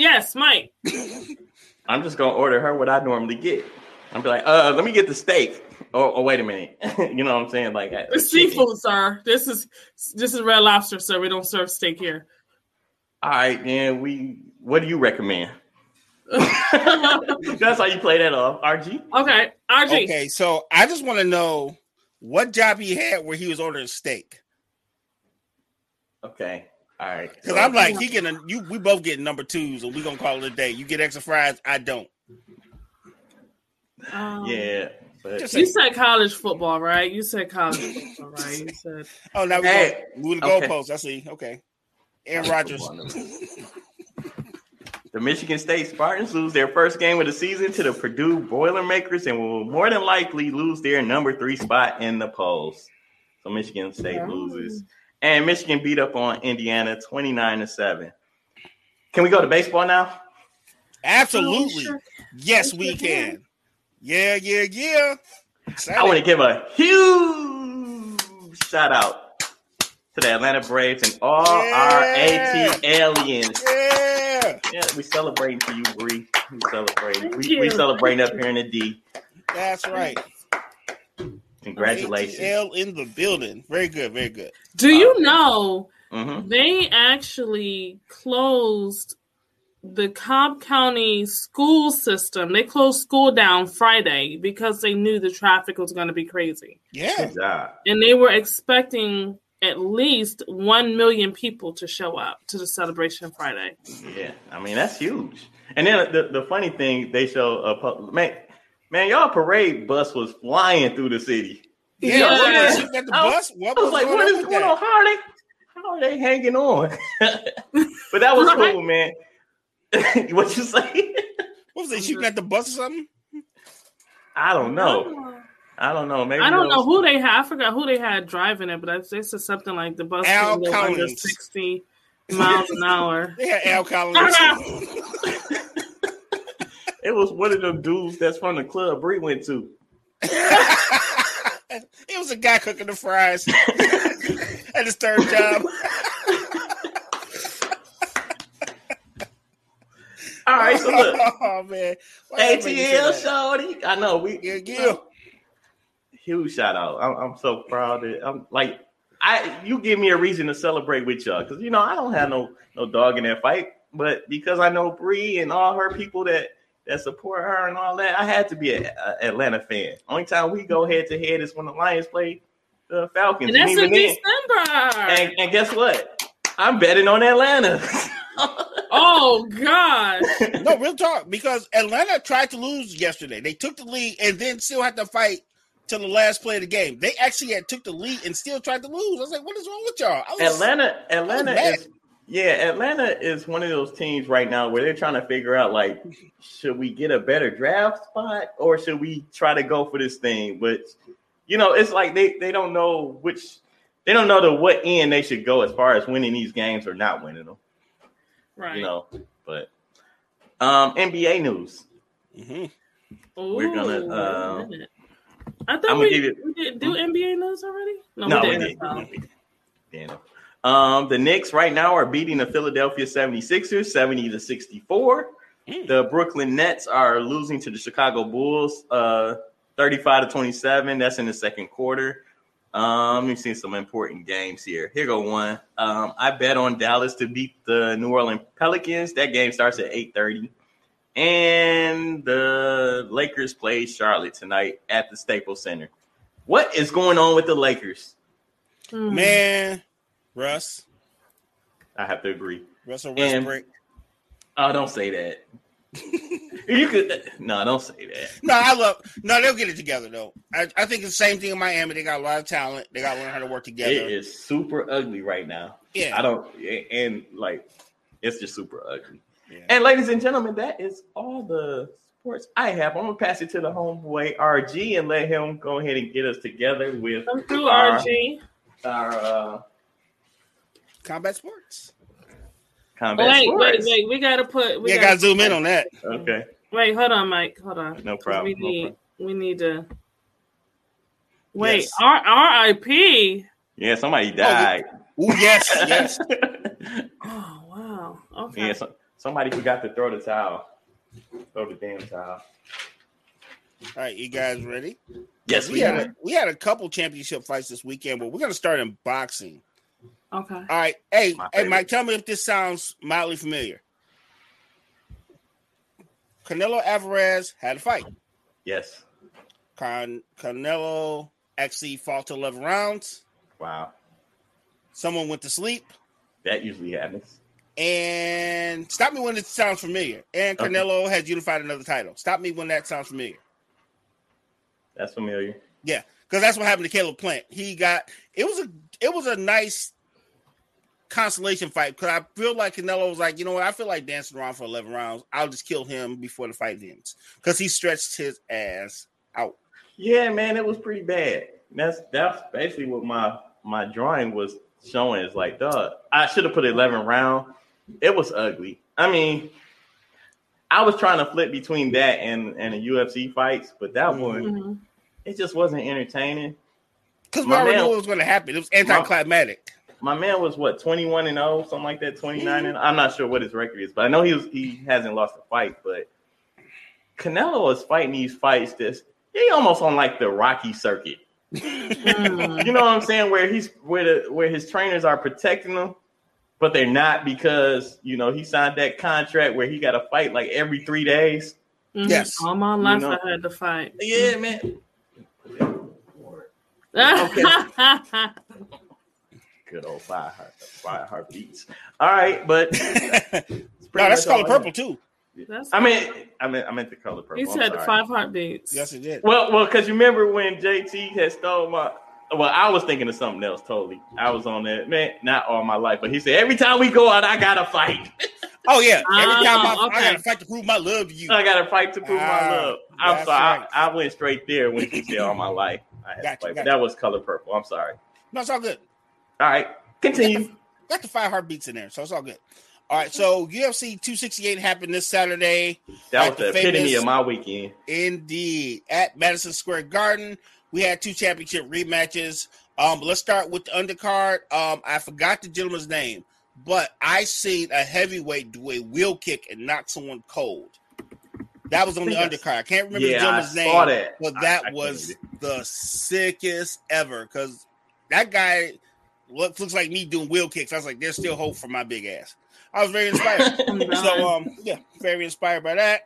Yes, Mike. I'm just gonna order her what I normally get. I'm be like, uh, let me get the steak. Oh, oh wait a minute. you know what I'm saying? Like, uh, It's seafood, sir. This is this is red lobster, sir. We don't serve steak here. All right, then we. What do you recommend? That's how you play that off, RG. Okay, RG. Okay, so I just want to know what job he had where he was ordering steak. Okay, all right. Because I'm like, he getting a, you. We both getting number twos, and we gonna call it a day. You get extra fries, I don't. Um, yeah, but You said college football, right? You said college football, right? You said Oh, now we Hey, go move the okay. goalposts. I see. Okay, Aaron Rodgers. The Michigan State Spartans lose their first game of the season to the Purdue Boilermakers and will more than likely lose their number three spot in the polls. So Michigan State Oh. loses. And Michigan beat up on Indiana 29 to 7. Can we go to baseball now? Absolutely. Yes, Yes, we we can. Yeah, yeah, yeah. I want to give a huge shout out to the Atlanta Braves and all our ATLiens. Yeah. Yeah, we celebrating for you, Bree. We celebrating. Thank We, we you. celebrating up here in the D. That's right. Congratulations. ATL in the building. Very good. Very good. Do you know hmm they actually closed the Cobb County school system? They closed school down Friday because they knew the traffic was going to be crazy. Yeah. Good job. And they were expecting at least 1 million people to show up to the celebration Friday. Yeah, I mean that's huge. And then the, the funny thing, they show a man, man, y'all parade bus was flying through the city. Yeah. Yeah. What was shooting at the I was- bus? What I was, was like, going what on going on? How are they? How are they hanging on? but that was Right. cool, man. what you say? What was they shooting at the bus or something? I don't know. I don't know. Maybe I don't know who they had. I forgot who they had driving it, but they said something like the bus Al was under 60 miles an hour. They had Al Collins. It was one of them dudes that's from the club Bree went to. it was a guy cooking the fries at his third job. All right, so look, oh man, Why y'all make me say ATL shorty. I know we Yeah, yeah. huge shout out. I'm, I'm so proud. That, I'm like, I you give me a reason to celebrate with y'all because you know I don't have no no dog in that fight, but because I know Bree and all her people that that support her and all that, I had to be an Atlanta fan. Only time we go head to head is when the Lions play the Falcons. And that's even in then- December. and, and guess what? I'm betting on Atlanta. oh God! No, real talk. Because Atlanta tried to lose yesterday. They took the lead and then still had to fight till the last play of the game. They actually had took the lead and still tried to lose. I was like, what is wrong with y'all? I was, Atlanta, Atlanta mad. is yeah, Atlanta is one of those teams right now where they're trying to figure out like, should we get a better draft spot or should we try to go for this thing? But you know, it's like they they don't know which they don't know to what end they should go as far as winning these games or not winning them. Right. You know, but um NBA news. Mm-hmm. we're gonna, uh, wait a minute. I thought I'ma we, give you- we didn't do NBA news already. No, we didn't. did. Oh. No, we did. Yeah, no. Um, the Knicks right now are beating the Philadelphia 76ers 70 to 64. Mm. The Brooklyn Nets are losing to the Chicago Bulls uh 35 to 27. That's in the second quarter. Um, we've seen some important games here. Here go one. Um, I bet on Dallas to beat the New Orleans Pelicans. That game starts at 8:30. And the Lakers play Charlotte tonight at the Staples Center. What is going on with the Lakers? Hmm. Man, Russ, I have to agree. Russell And- Westbrook. Oh, don't say that. you could no, don't say that. No, I love. No, they'll get it together though. I, I think it's the same thing in Miami. They got a lot of talent. They got to learn how to work together. It is super ugly right now. Yeah. I don't and like it's just super ugly. Yeah. And ladies and gentlemen, that is all the sports I have. I'm gonna pass it to the homeboy RG and let him go ahead and get us together with Come through, Our- RG. our uh Combat sports. combat Wait, sports. wait, wait. We gotta put. We yeah, gotta got to zoom in on that. Okay. Wait, hold on, Mike. Hold on. No problem, We no need. we need to. Wait, Yes. R- R.I.P. Yeah, somebody oh, died. Ooh, yes, yes. Oh wow. Okay. yeah, so, somebody forgot to throw the towel. Throw the damn towel. All right, you guys ready? Yes, we we had are. a, we had a couple championship fights this weekend, but we're gonna start in boxing. Okay. All right, hey, My hey, favorite. Mike, tell me if this sounds mildly familiar. Canelo Alvarez had a fight. Yes. Can- Canelo actually fought to eleven rounds. Wow. Someone went to sleep, That usually happens. and stop me when it sounds familiar. And Okay. Canelo has unified another title. Stop me when that sounds familiar. That's familiar. Yeah, because that's what happened to Caleb Plant. He got it was a it was a nice consolation fight because I feel like Canelo was like, you know what, I feel like dancing around for eleven rounds. I'll just kill him before the fight ends because he stretched his ass out. Yeah, man, it was pretty bad. That's that's basically what my my drawing was showing. Is like, duh, I should have put eleven round. It was ugly. I mean, I was trying to flip between that and and the UFC fights, but that one Mhm. it just wasn't entertaining. Because we My already man- knew what was going to happen. It was anticlimactic. my man was what 21 and 0, something like that, 29 and I'm not sure what his record is, but I know he was he hasn't lost a fight, but Canelo is fighting these fights this he almost on like the Rocky circuit. Mm. You know what I'm saying? Where he's where the where his trainers are protecting him, but they're not because you know he signed that contract where he got to fight like every three days. Mhm. Yes. All my life know. I had to fight. Yeah, man. Good old fire heart, fire heart beats. All right, but no, that's color purple too. That's, I mean, I mean, I meant the color purple. he said sorry. five heartbeats. Yes, it did. Well, well, because you remember when JT had stole my. Well, I was thinking of something else totally. I was on that man, not all my life, but he said every time we go out, I gotta fight. Oh yeah. Every time I, Oh, I gotta fight to prove my love to you. I gotta fight to prove my Ah, love. I'm sorry, right. I, I went straight there when he said all my life. I had to fight, gotcha. that was color purple. I'm sorry. No, it's all good. All right, continue. Got the five heartbeats in there, so it's all good. All right, so UFC 268 happened this Saturday. That Like was the the epitome famous- of my weekend. Indeed, at Madison Square Garden, we had two championship rematches. Um, let's start with the undercard. Um, I forgot the gentleman's name, but I seen a heavyweight do a wheel kick and knock someone cold. That was on the undercard. I can't remember the Yeah, I gentleman's saw name, that. but that I can't was the sickest ever. Because that guy looks looks like me doing wheel kicks. I was like, there's still hope for my big ass. I was very inspired. So um yeah, very inspired by that.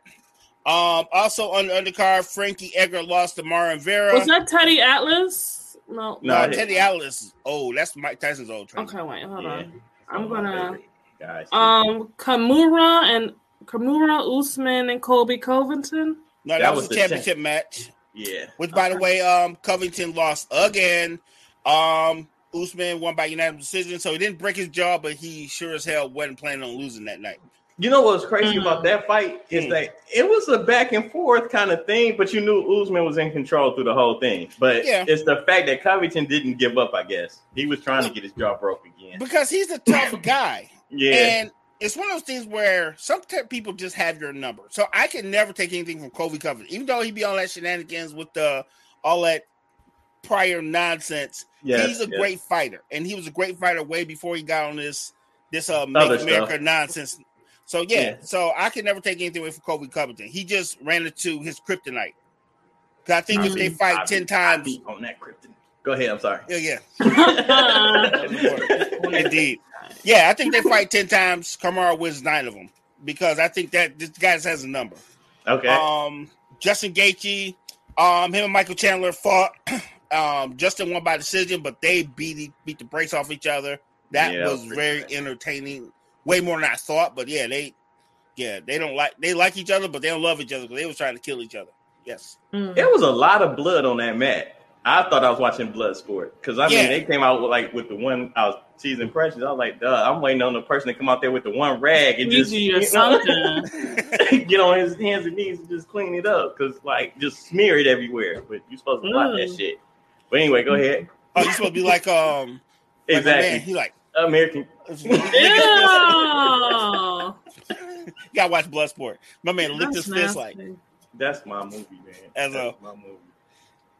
Um also on the undercard, Frankie Edgar lost to Marlon Vera. was that Teddy Atlas? No. No, no, I didn't. Teddy Atlas Oh. That's Mike Tyson's old trainer. Okay, wait, hold Yeah. on. I'm One gonna favorite guys. um Kamaru and Kamaru Usman and Colby Covington. No, that, That was, was a the championship match. yeah. Which by the way, um Covington lost again. Um Usman won by unanimous decision, so he didn't break his jaw, but he sure as hell wasn't planning on losing that night. You know what's crazy about that fight is Mm. that it was a back and forth kind of thing, but you knew Usman was in control through the whole thing. But Yeah. it's the fact that Covington didn't give up. I guess he was trying to get his jaw broke again. Because he's a tough guy. Yeah, And it's one of those things where some t- people just have your number. So I can never take anything from Colby Covington, even though he be all that shenanigans with the all that prior nonsense. Yes, he's a yes. great fighter, and he was a great fighter way before he got on this this uh make Other America stuff. nonsense. So yeah, Yeah. so I can never take anything away from Colby Covington. He just ran into his kryptonite. 'Cause I think if they Mhm. fight I ten beat- times, beat on that krypton. Go ahead. I'm sorry. yeah, yeah, indeed, yeah. I think they fight ten times. Kamaru wins nine of them because I think that this guy has a number. Okay. Um, Justin Gaethje, um, him and Michael Chandler fought. Um, Justin won by decision, but they beat beat the brakes off each other. That Yeah, was very bad. entertaining. Way more than I thought, but yeah, they, yeah, they don't like they like each other, but they don't love each other because they was trying to kill each other. Yes, Mm. It was a lot of blood on that mat. I thought I was watching blood sport because I Yeah. mean they came out with, like with the one I was season impressions. I was like, duh, I'm waiting on the person to come out there with the one rag and just you know, something. get on his hands and knees and just clean it up because like just smear it everywhere. But you're supposed to blot that Mm. shit. But anyway, go ahead. oh, you supposed to be like um, like my man. Exactly. He like American. Ew. you gotta watch Bloodsport. My man licked his That's fist like. That's my movie, man. As That's a- my movie.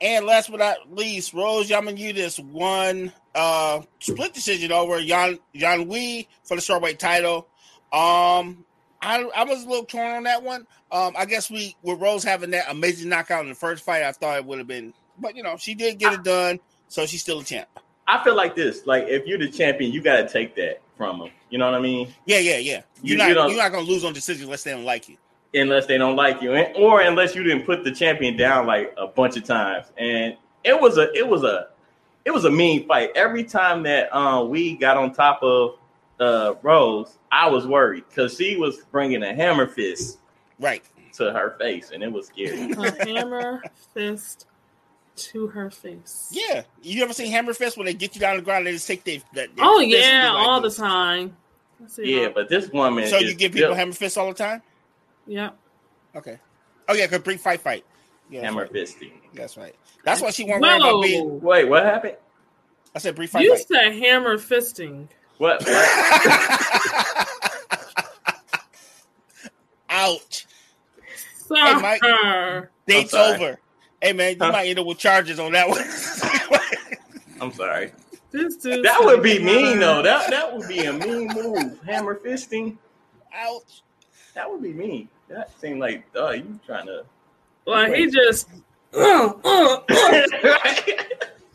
And last but not least, Rose Namajunas won uh split decision over Yan Yan Wee for the strawweight title. Um I, I was a little torn on that one. Um I guess we with Rose having that amazing knockout in the first fight, I thought it would have been but you know, she did get it done, so she's still a champ. I feel like this. Like if you're the champion, you got to take that from them. You know what I mean? Yeah, yeah, yeah. You're You- not you you're not gonna lose on decision unless they don't like you. unless they don't like you, and, or unless you didn't put the champion down like a bunch of times. And it was a it was a it was a mean fight. Every time that um, we got on top of uh, Rose, I was worried because she was bringing a hammer fist Right. to her face, and it was scary. A hammer fist to her face. Yeah. You ever seen Hammer Fist when they get you down on the ground and they just take their, that their Oh yeah, like all the time. Yeah, that. but this woman. So is you give people built Hammer Fist all the time? yeah. Okay. Oh yeah, cause bring fight fight. Yeah, that's hammer right. fisting. That's right. That's why she won't worry about being. Wait, what happened? I said brief fight You fight. said hammer fisting. What? what? Ouch! Sir. Mike. Mike. Date's over. Hey man, you Huh? might end up with charges on that one. I'm sorry. This dude That would be said- mean though. That that would be a mean move. Hammer fisting. Ouch. That would be mean. That seemed like uh you trying to Like he just. Uh, uh, uh.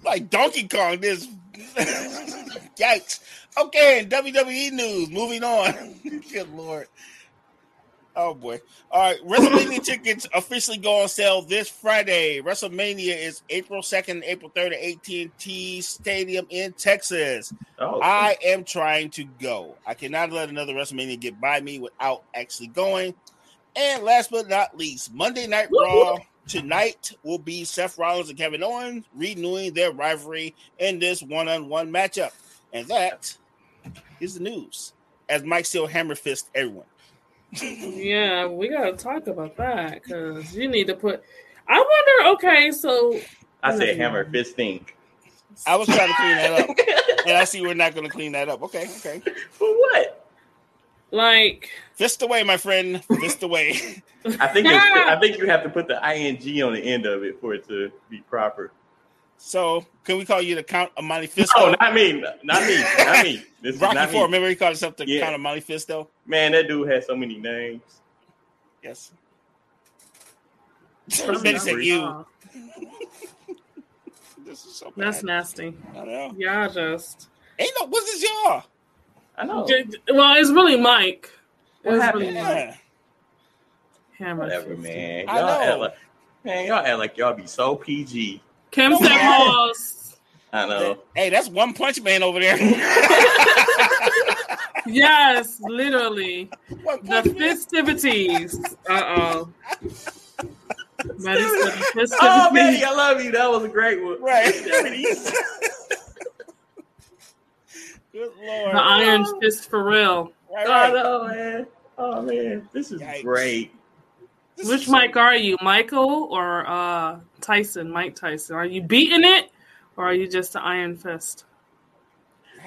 Like Donkey Kong, this. Yikes. Okay, in WWE news, moving on. Good lord. Oh boy. All right. WrestleMania tickets officially go on sale this Friday. WrestleMania is April 2nd, April 3rd at AT&T Stadium in Texas. oh, I am trying to go. I cannot let another WrestleMania get by me without actually going. And last but not least, Monday Night Raw tonight will be Seth Rollins and Kevin Owens renewing their rivalry in this one-on-one matchup. And that is the news. As Mike still hammer fist everyone. Yeah, we gotta talk about that because you need to put. I wonder. Okay, so I said mm-hmm. hammer fisting. I was trying to clean that up, and I see we're not going to clean that up. Okay, okay. For what? like, Fist away, my friend. Fist away. I think it's, I think you have to put the ing on the end of it for it to be proper. So, can we call you the Count of Monte Fisto? Oh, not me, not me, not me. This Rocky Four. me. Remember he called himself the Yeah. Count of Monte Fisto? Man, that dude has so many names. Yes. that's said, "You." This is so bad. That's nasty. I know. Yeah, just. Ain't no. What's this y'all? I know. Well, it's really Mike. What It's happened? really Mike. Yeah. Hammer. Whatever, man. I Y'all know. act like, man, y'all act like y'all be so PG. Kim said pause. I know. Hey, that's one punch man over there. Yes, literally. The festivities. Uh oh. Maddie said the festivities. Oh, Betty, I love you. That was a great one. Right. Good lord. The Iron Fist for real. Right, Oh no, man. Oh man, this is Yikes. great. This Which is- Mike are you, Michael or uh, Tyson? Mike Tyson. Are you beating it, or are you just an Iron Fist?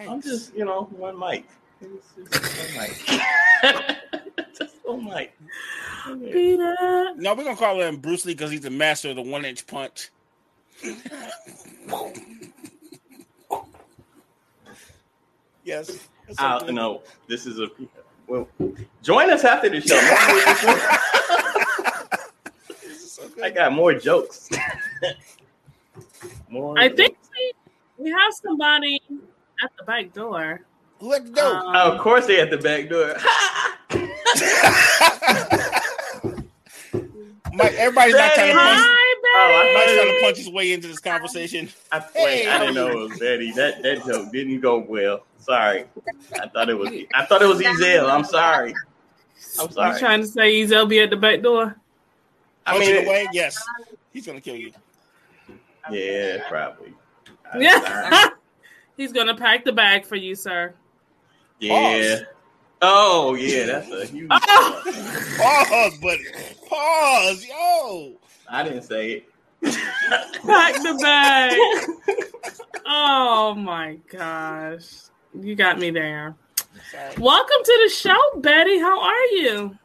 I'm just, you know, one mic. It's just one mic. just one mic. Beat it. No, we're gonna call him Bruce Lee because he's the master of the one inch punch. yes. It's Uh, okay. no, this is a. Well, join us after the show. This is so I got more jokes. more. I think we, we have somebody at the back door. Who had the dope? Um, Oh, of course, they at the back door. Mike, everybody's not trying to punch. Hi, Oh, Mike's Betty. trying to punch his way into this conversation. I, Hey, wait, I how didn't know you? it was Betty. That that joke didn't go well. Sorry. I thought it was. I thought it was Ezel. I'm sorry. I'm You sorry. trying to say Ezel be at the back door? I Punching mean, away? Yes. He's gonna kill you. yeah, probably. Yeah. He's gonna pack the bag for you, sir. Yeah. Oh yeah, that's a huge. Oh. Pause, buddy. Pause, yo. I didn't say it. Pack the bag. Oh my gosh. You got me there. Sorry. Welcome to the show, Betty. How are you?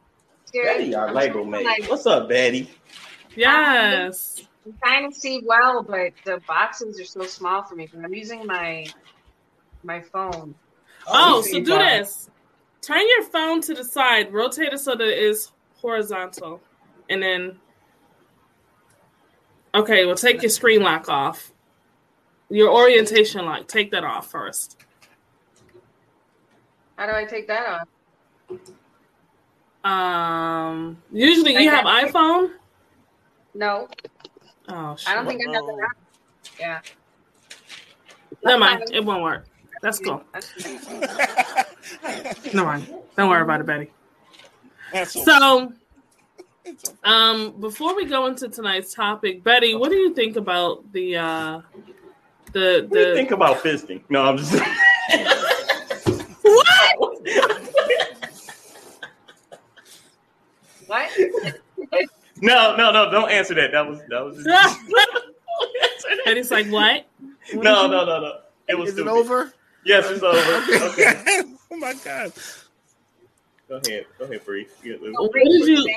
Betty, our label mate. What's up, Betty? Yes. I'm trying to see well, but the boxes are so small for me. But I'm using my my phone. Oh, oh you so do fine. this. Turn your phone to the side, rotate it so that it is horizontal, and then. Okay, well, take your screen lock off. Your orientation lock, take that off first. How do I take that off? Um, usually you have iPhone. No, Oh, shit. I don't think I have that. Yeah. Never mind. It won't work. That's cool. Never mind. Don't worry about it, Betty. So, So, it's so- um, before we go into tonight's topic, Betty, what do you think about the uh, the What do you the think about fisting? No, I'm just. what? What? No, no, no! Don't answer that. That was that was. Don't answer that. Betty's like, what? What No, no, no, no. It was Is it over? Yes, it's over. Okay, oh my god. go ahead. Go ahead, Bree. Get loose. What did you?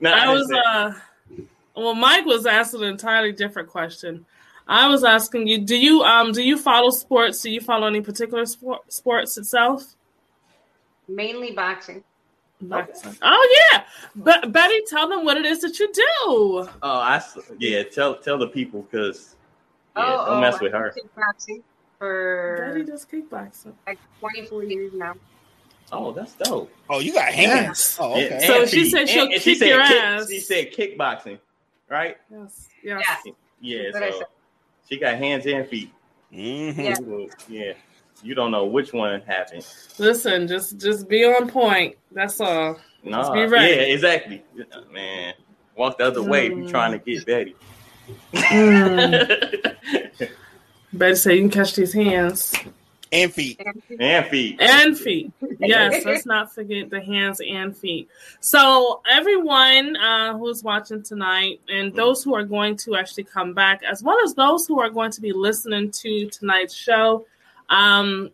No, I didn't was uh, well, Mike was asking an entirely different question. I was asking you, do you um do you follow sports? Do you follow any particular sport, sports itself? Mainly boxing. Boxing. Oh yeah, but Betty, tell them what it is that you do. Oh, I yeah. Tell tell the people because yeah, oh, don't oh, mess I've with been her. Kickboxing for Betty does kickboxing. like 24 years now. Oh, that's dope. Oh, you got hands. Yes. Oh, Yeah, okay. So and she feet. said she'll And- and she kick said your kick- ass. She said kickboxing, right? Yes. Yes. Yeah. Yeah. That's what I So she got hands and feet. Mhm. Yeah. Well, yeah. You don't know which one happened. Listen, just just be on point. That's all. No, be ready. yeah, exactly. Man, walk the other way if you Mm. trying to get Betty. Mm. Betty said you can catch these hands And feet. and feet. and feet. Yes, let's not forget the hands and feet. So everyone uh, who's watching tonight, and those who are going to actually come back, as well as those who are going to be listening to tonight's show, um,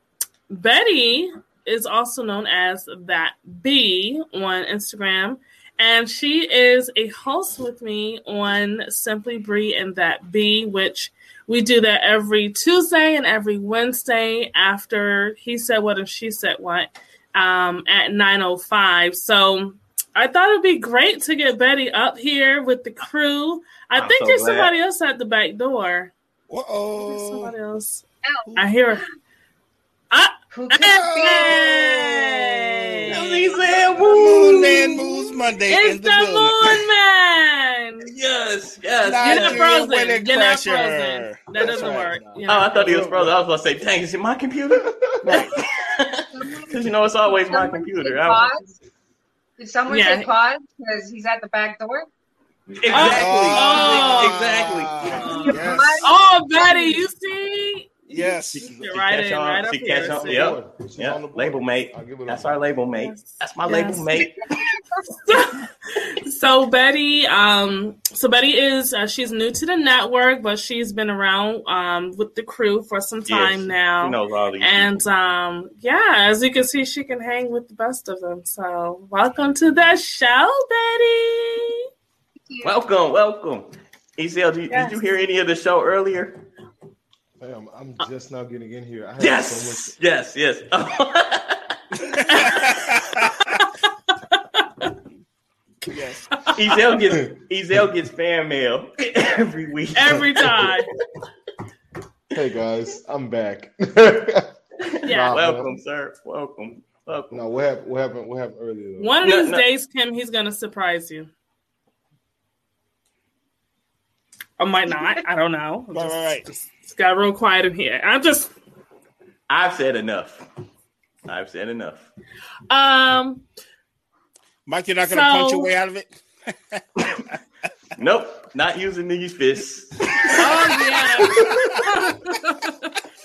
Betty is also known as that B on Instagram. And she is a host with me on Simply Bree and That B, which we do that every Tuesday and every Wednesday after he said what and she said what um, at 9.05. So I thought it'd be great to get Betty up here with the crew. I I'm think so there's glad. somebody else at the back door. There's Uh-oh. There's somebody else. Ow. I hear her. Who can hey! He said, Moon Man moves Monday It's the the building. Moon Man! Yes, yes. Nah, You're not frozen. You're not frozen. That That's doesn't right. work. Oh, Yeah. I thought he was frozen. I was going to say, dang, is it my computer? Because you know it's always my computer. say I was- pause? Did someone Yeah. say pause because he's at the back door? Exactly. Oh. Exactly. Yes. Oh, Betty, you see? Yes. You're right in, catch on- right up she catch on- see? Yep. She's Yeah, on the label mate. I'll give it That's our label mate. Yes. That's my Yes. label mate. so Betty, um, so Betty is uh, she's new to the network, but she's been around um with the crew for some time Yes, now. She knows all these. And um, yeah, as you can see, she can hang with the best of them. So welcome to the show, Betty. Welcome, welcome. Ezel, did, Yes. did you hear any of the show earlier? Damn, I'm uh, just now getting in here. I had Yes, yes, yes. Yes. Ezel gets Ezel gets fan mail every week. Every time. Hey guys, I'm back. Yeah. Nah, Welcome, sir. Welcome. Welcome. No, what happened? What happened? What happened earlier? Though? One of No, these no. days, Kim, he's gonna surprise you. I might not. I don't know. Right, right, right. It's got real quiet in here. I'm just I've said enough. I've said enough. um Mike, you're not going to So- punch your way out of it? Nope, not using these fists. Oh yeah.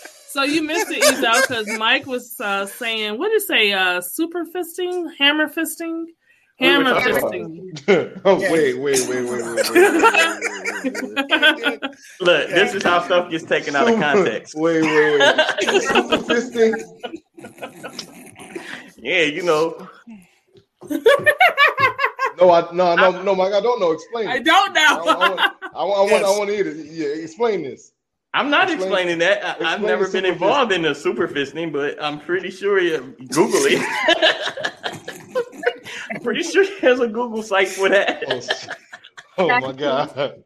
so you missed it, Ezel, because Mike was uh, saying, what did it say? Uh, super fisting, hammer fisting, Hammer fisting. oh, wait, wait, wait, wait, wait, wait. Look, this is how stuff gets taken out of context. Wait, wait, wait. fisting. Yeah, you know. no, I no no no, Mike. I don't know. Explain. I don't know. I, I, I, I want. I want to hear it. Yeah, explain this. I'm not explain, explaining that. I, explain I've never been involved fisting. in the super fisting, but I'm pretty sure you Google it. I'm pretty sure there's a Google site for that. Oh, oh my god.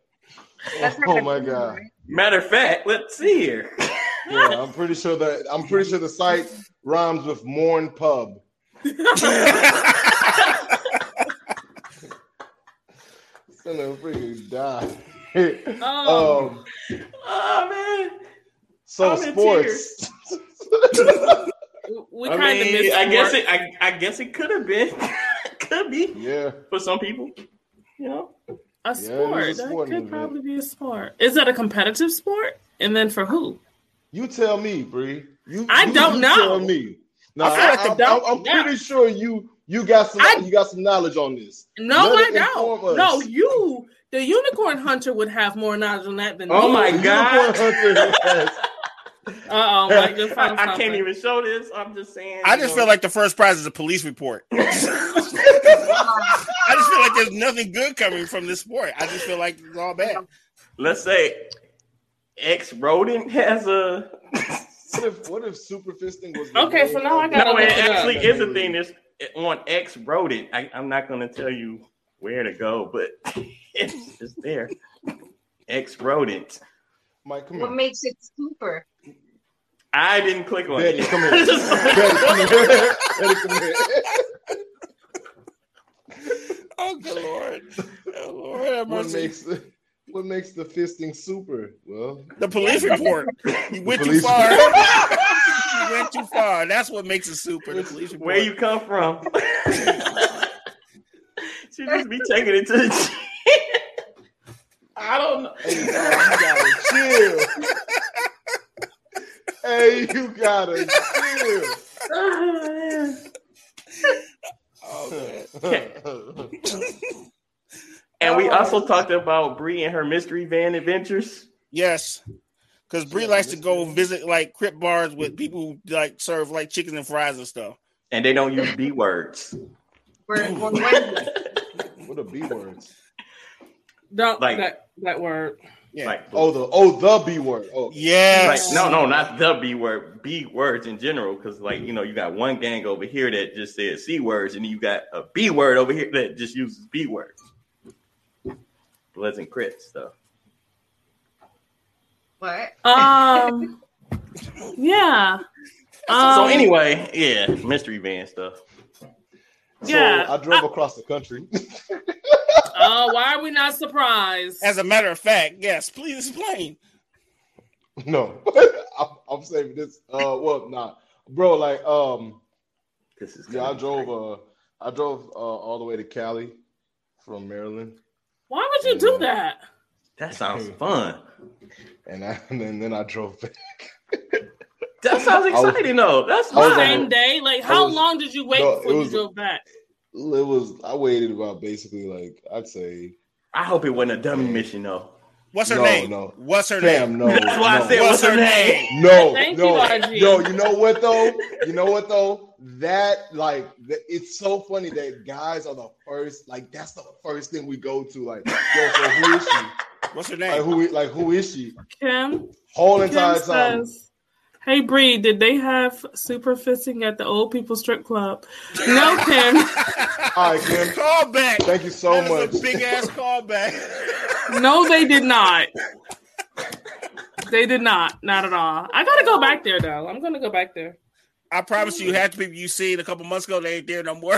That's Oh my god. Matter of fact, let's see here. Yeah, I'm pretty sure that I'm pretty sure the site rhymes with Morn Pub. Gonna freaking die. Oh. um, Oh man. so I'm sports. we kind of mean, missed. I guess it. I, I guess it could have been. could be yeah, for some people. You know. a is a sport. that could event. probably be a sport. Is that a competitive sport? And then for who? you tell me, Bree. You, I you- don't you know. Tell me. No, I feel I, like I am I'm know. pretty sure you you got some I- you got some knowledge on this. No, Let I don't. us. No, you, the unicorn hunter, would have more knowledge on that than Oh me. my The God. unicorn hunter has- Uh oh, Mike just I, found I something. can't even show this. I'm just saying. I just know. feel like the first prize is a police report. I just feel like there's nothing good coming from this sport. I just feel like it's all bad. let's say X rodent has a. What if what if super fisting was the Okay, so now I gotta No, it it up. actually is a thing that's on X rodent. I, I'm not going to tell you where to go, but it's, it's there. X rodent. Mike, come What here. makes it super? I didn't click on Betty, it. come here. Betty, come here. Betty, come here. Oh, good lord. Oh, Lord have What mercy. makes the what makes the fisting super? Well, The police report. You went too far. you went too far. That's what makes it super. The police report. Where you come from? she just be taking it to the chin. I don't know. hey, you gotta chill. Hey, you gotta Oh, chill. And we oh. also talked about Bree and her mystery van adventures. Yes. Because Bree likes to go visit like crip bars with people who like serve like chicken and fries and stuff. And they don't use B words. We're on Wednesday. what are B words? Don't Like- that that word. Yeah. Like, Oh, the oh the B word. Oh, like yes. no, no, not the B word, B words in general. Because like you know, you got one gang over here that just says C words, and you got a B word over here that just uses B words. Bloods and Crips stuff. What? Um. yeah. so Um, anyway, yeah, mystery van stuff. So Yeah. I drove across the country. Oh, why are we not surprised? As a matter of fact, yes. Please explain. no, I'm, I'm saving this. Uh, well, nah, bro. Like, um, This is yeah, I drove. Uh, I drove uh, all the way to Cali from Maryland, Why would you do that? That sounds fun. and, I, and then, then I drove back. That sounds I was- exciting though. That's I was fun. on Same day? Like, how was- long did you wait no, before it you drove back? It was. I waited about basically like I'd say. I hope it wasn't a dummy mission though. What's her No, name? no. What's her name? No. That's why no. I said What's what's her her name. No, Thank no, you, RG. yo, you know what though? You know what though? That like th- it's so funny that guys are the first. Like that's the first thing we go to. Like, yo, so who is she? What's her Like name? who? Like who is she? Kim, Whole Kim entire time. says, Hey Bree, did they have super fisting at the old people strip club? No, Kim. All right, Kim. Call back. Thank you so That is much. a big ass callback. No, they did not. They did not. Not at all. I gotta go back there though. I'm gonna go back there. I promise you, half the people you seen a couple months ago, they ain't there no more.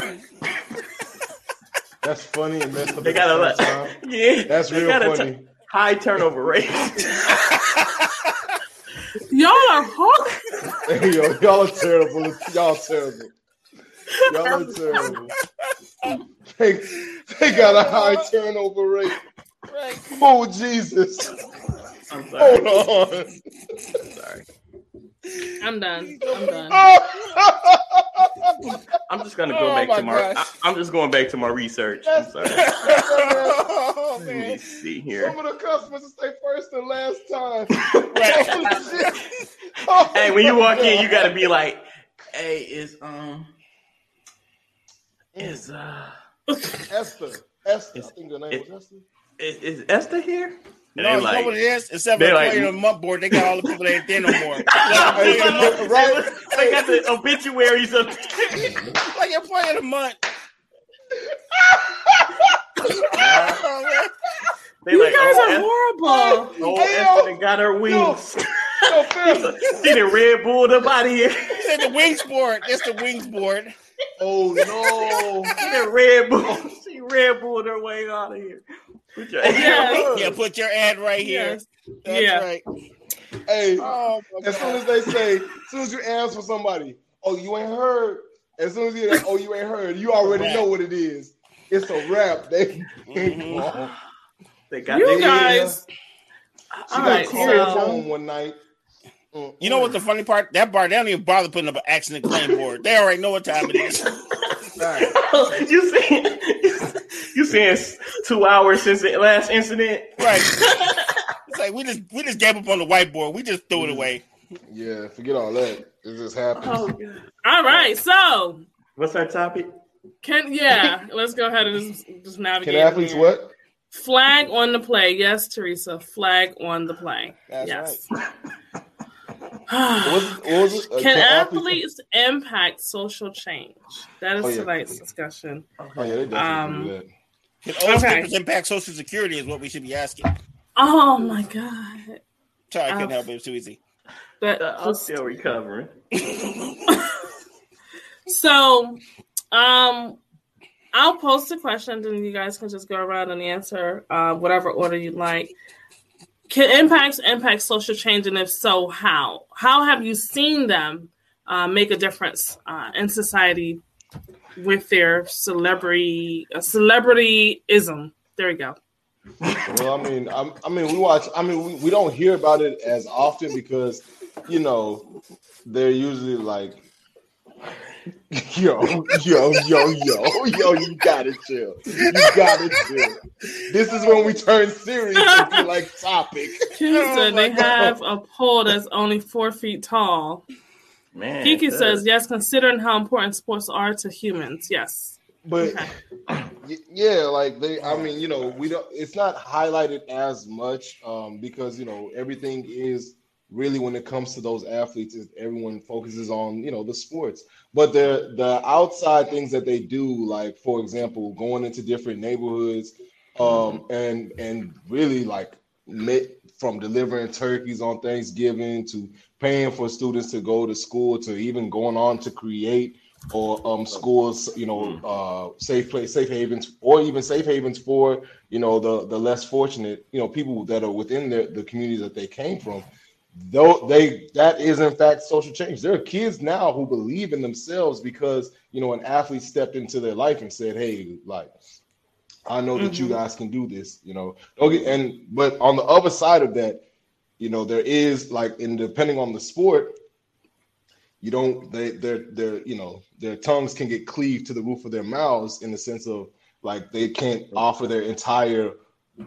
That's funny and messed up. They got a lot. Yeah, That's real funny. t- high turnover rate. Y'all are horrible. Hey, yo, y'all are terrible. Y'all terrible. Y'all are terrible. They, they got a high turnover rate. Oh Jesus! I'm sorry. Hold on. sorry. I'm done. I'm done. I'm just gonna go Oh back to my. I, gosh. I'm just going back to my research. I'm sorry. oh Let me see here. Some of the customers say first and last time. Right. Oh, shit. Hey, when you my walk in, you gotta be like, "Hey, is um, is uh, Esther. Esther. I think the name it- was Esther. is, is Esther here?" And No, they you know like, what it is? Instead of they playing like- a month board, they got all the people that ain't there no more. Hey, like, right? they got the obituaries of. like you're playing a month. They You like, guys oh, are Esther, horrible. oh, Hey, Esther got her wings. Yo, fam. she done Red Bull up out of here. He said the wings board. It's the wings board. Oh no. She done Red Bull. She Red Bulled her way out of here. Put your Yes. Yeah, put your ad right here. Yes. That's Yeah. right. Hey, Oh, as soon as they say, as soon as you ask for somebody, oh, you ain't heard. As soon as you hear oh, you ain't heard, you already know what it is. It's a rap. They, Mhm. They got You they- guys. She All got right, called so home one night. You know what the funny part? That bar, they don't even bother putting up an accident claim board. They already know what time it is. Right. you see, you saying two hours since the last incident? right. It's like we just we just gave up on the whiteboard. We just threw it away. Yeah, forget all that. It just happened. Oh, God. all right. So What's our topic? can yeah, let's go ahead and just, just navigate. Can athletes here. what? Flag on the play. Yes, Teresa. Flag on the play. That's yes. right. What was, what was it? Uh, Can athletes impact social change? That is Oh, yeah. tonight's discussion. Oh yeah, they Um, do that. Can old Okay. impact Social Security is what we should be asking. Oh my god. Sorry, I couldn't Oh. help it. It was too easy. That I'm was- still recovering. so um I'll post a question and you guys can just go around and answer uh, whatever order you'd like. Can impacts impact social change, and if so, how? How have you seen them uh, make a difference uh, in society with their celebrity uh, celebrityism? There we go. Well, I mean, I'm, I mean, we watch. I mean, we, we don't hear about it as often because, you know, they're usually like, yo, yo, yo, yo, yo. You gotta chill. You gotta chill. This is when we turn serious and be like topic. Kiki Oh said my they have a pole that's only four feet tall. Man, Kiki says yes, considering how important sports are to humans. Yes. But Okay. yeah, like they, I mean, you know, we don't. It's not highlighted as much um, because you know everything is really when it comes to those athletes, is everyone focuses on you know the sports. But the the outside things that they do, like for example, going into different neighborhoods, um, and and really like from delivering turkeys on Thanksgiving to paying for students to go to school to even going on to create or um schools, you know, uh safe place, safe havens, or even safe havens for you know the the less fortunate, you know, people that are within the the communities that they came from. Though they that is in fact social change. There are kids now who believe in themselves because you know an athlete stepped into their life and said, "Hey, like I know that you Mhm. guys can do this." You know, get and but on the other side of that, you know, there is like, and depending on the sport, you don't they their their you know their tongues can get cleaved to the roof of their mouths in the sense of like they can't offer their entire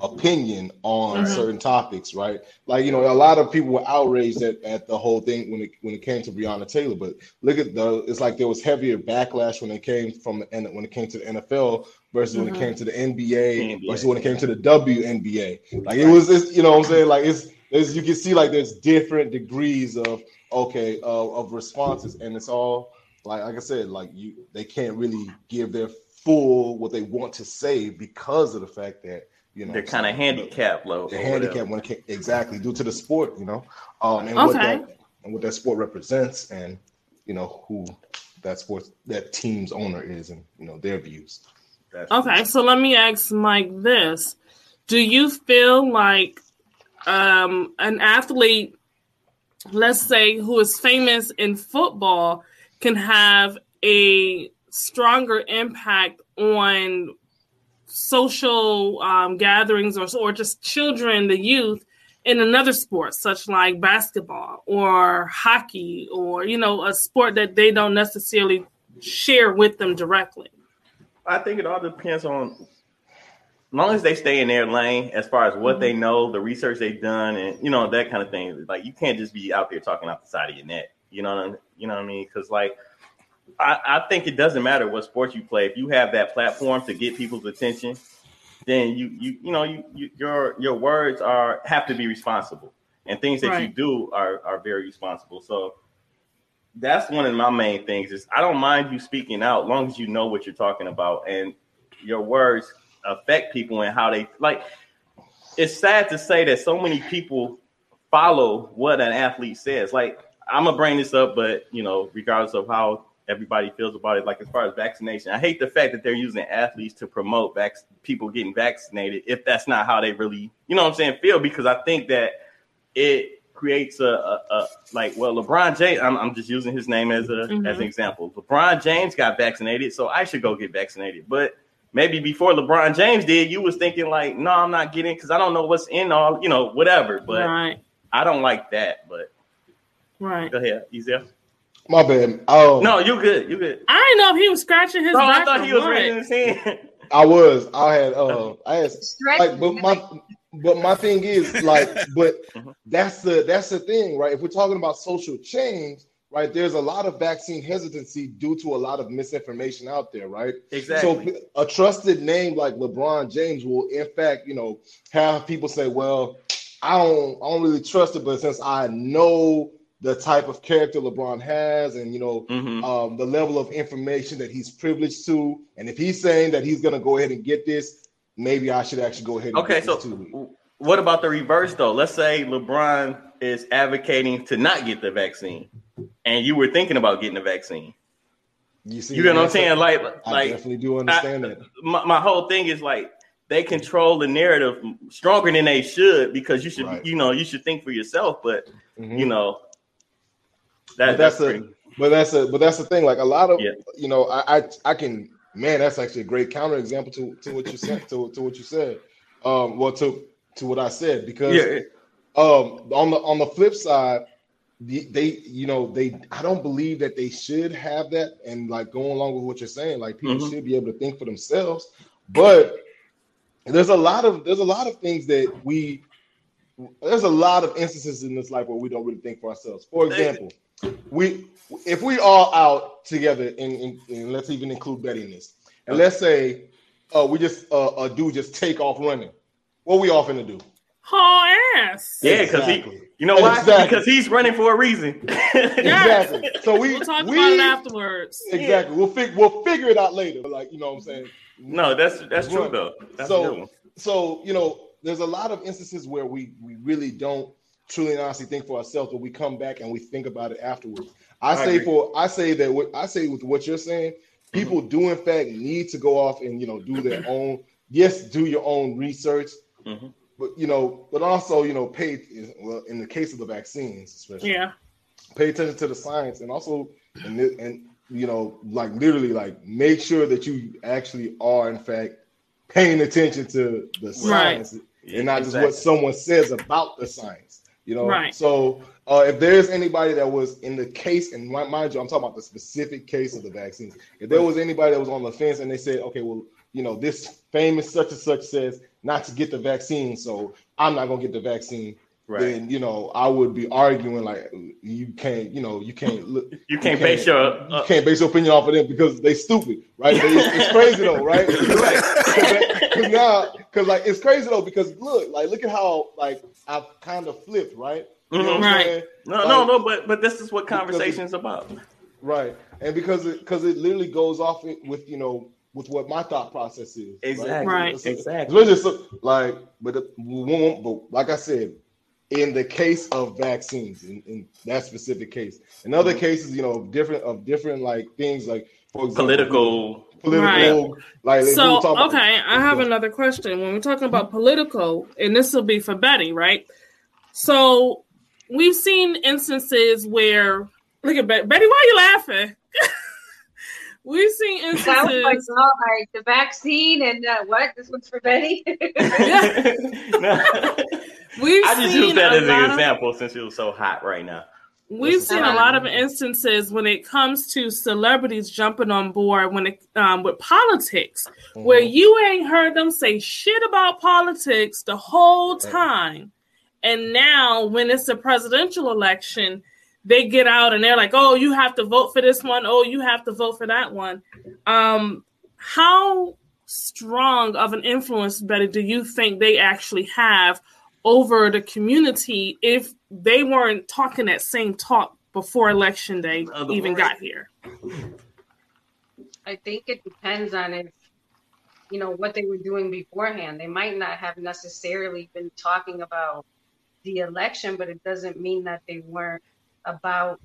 opinion on Mhm. certain topics, right? Like you know, a lot of people were outraged at, at the whole thing when it when it came to Breonna Taylor, but look at the it's like there was heavier backlash when it came from the N- when it came to the NFL versus when Mhm. it came to the NBA NBA. versus when it came to the WNBA. Like it was, it's, you know, what I'm saying like it's there's you can see like there's different degrees of okay uh, of responses, and it's all like like I said, like you they can't really give their full what they want to say because of the fact that you know they're kind of handicapped, low. the or handicap whatever. when it came, exactly due to the sport, you know, um, and what that and what that sport represents, and you know who that sports that team's owner is, and you know their views. That's- Okay, so let me ask Mike this. Do you feel like um, an athlete, let's say, who is famous in football, can have a stronger impact on social um, gatherings or, or just children, the youth, in another sport, such like basketball or hockey, or you know, a sport that they don't necessarily share with them directly? I think it all depends on, as long as they stay in their lane, as far as what they know, the research they've done, and you know that kind of thing. Like you can't just be out there talking out the side of your neck. You know what I mean? You know what I mean? Because like, I, I think it doesn't matter what sport you play. If you have that platform to get people's attention, then you you you know you, you your your words are have to be responsible, and things that you do are are very responsible. So that's one of my main things is I don't mind you speaking out long as you know what you're talking about and your words affect people and how they like it's sad to say that so many people follow what an athlete says like i'm gonna bring this up but you know regardless of how everybody feels about it like as far as vaccination i hate the fact that they're using athletes to promote vac- people getting vaccinated if that's not how they really you know what i'm saying feel because i think that it creates a, a, a like well LeBron James I'm, I'm just using his name as a Mhm. as an example. LeBron James got vaccinated, so I should go get vaccinated. But maybe before LeBron James did, you was thinking like, no, I'm not getting because I don't know what's in all, you know, whatever. But right, I don't like that. But right. go ahead, easier. My bad. Um, No, you good, you good. I didn't know if he was scratching his Bro, I thought he was what. raising his hand. I was. I had. Uh, I had. Stretch. Like, but my, but my thing is like, but Mhm. that's the that's the thing, right? If we're talking about social change, right? There's a lot of vaccine hesitancy due to a lot of misinformation out there, right? Exactly. So a trusted name like LeBron James will, in fact, you know, have people say, "Well, I don't, I don't really trust it," but since I know the type of character LeBron has, and you know, Mhm. um, the level of information that he's privileged to, and if he's saying that he's going to go ahead and get this, maybe I should actually go ahead. And Okay, get so what about the reverse though? Let's say LeBron is advocating to not get the vaccine, and you were thinking about getting the vaccine. you see, You get what I'm saying? Like, I like definitely do understand I- that. my, my whole thing is like they control the narrative stronger than they should because you should, Right. you know, you should think for yourself. But Mhm. you know, but that, that's, that's a but that's a but that's the thing. Like a lot of Yeah. you know, I, I I can man, that's actually a great counter example to to what you said to, to what you said. Um, well to to what I said because yeah. um on the on the flip side, the, they you know they I don't believe that they should have that and like going along with what you're saying, like people Mhm. should be able to think for themselves, but there's a lot of there's a lot of things that we there's a lot of instances in this life where we don't really think for ourselves. For example, we if we all out together and, and, and let's even include Betty in this, and let's say uh, we just uh, a dude just take off running, what we all finna do? Haul ass. Yeah, because Exactly. he, you know why? Exactly. Because he's running for a reason. Exactly. So we We'll talk we, about it afterwards. Exactly. We'll fig- we'll figure it out later. Like you know what I'm saying. no, that's that's true though. That's So- good one. so you know there's a lot of instances where we we really don't truly and honestly think for ourselves but we come back and we think about it afterwards i, I say agree. for i say that what i say with what you're saying people Mm-hmm. do in fact need to go off and you know do their own yes do your own research Mhm. but you know but also you know pay well in the case of the vaccines especially Yeah. pay attention to the science and also and, and you know like literally like make sure that you actually are in fact paying attention to the science and not just what someone says about the science you know? Right. so uh, if there's anybody that was in the case and mind you i'm talking about the specific case of the vaccines. If there was anybody that was on the fence and they said okay well you know this famous such and such says not to get the vaccine so i'm not going to get the vaccine Right. then you know I would be arguing like you can't, you know, you can't look, You can't base your you uh, can't base your opinion off of them because they stupid, right? They- it's, it's crazy though, right? Because now, because like it's crazy though because look, like look at how like I've kind of flipped, right? You know what I'm Right. no, Like, no, no. But but this is what conversation is about. Right, and because it because it literally goes off it with you know with what my thought process is. Exactly. Right. It's- Exactly. It's just so- like, but, the, but like I said, in the case of vaccines, in, in that specific case, in other cases, you know, different of different like things, like for example, Political. political, like So were talking- okay, I have Yeah. another question. When we're talking about political, and this will be for Betty, right? So we've seen instances where look at Betty. Betty, why are you laughing? we've seen I was like, instances. oh, like the vaccine and uh, what? This one's for Betty. No. We've I just seen use that as an lot of- example since it was so hot right now. We've seen a lot of instances when it comes to celebrities jumping on board when it um, with politics, where Mhm. you ain't heard them say shit about politics the whole time, and now when it's a presidential election, they get out and they're like, "Oh, you have to vote for this one. Oh, you have to vote for that one." Um, how strong of an influence, Betty, do you think they actually have over the community if they weren't talking that same talk before election day the even got here? I think it depends on if you know what they were doing beforehand. They might not have necessarily been talking about the election, but it doesn't mean that they weren't about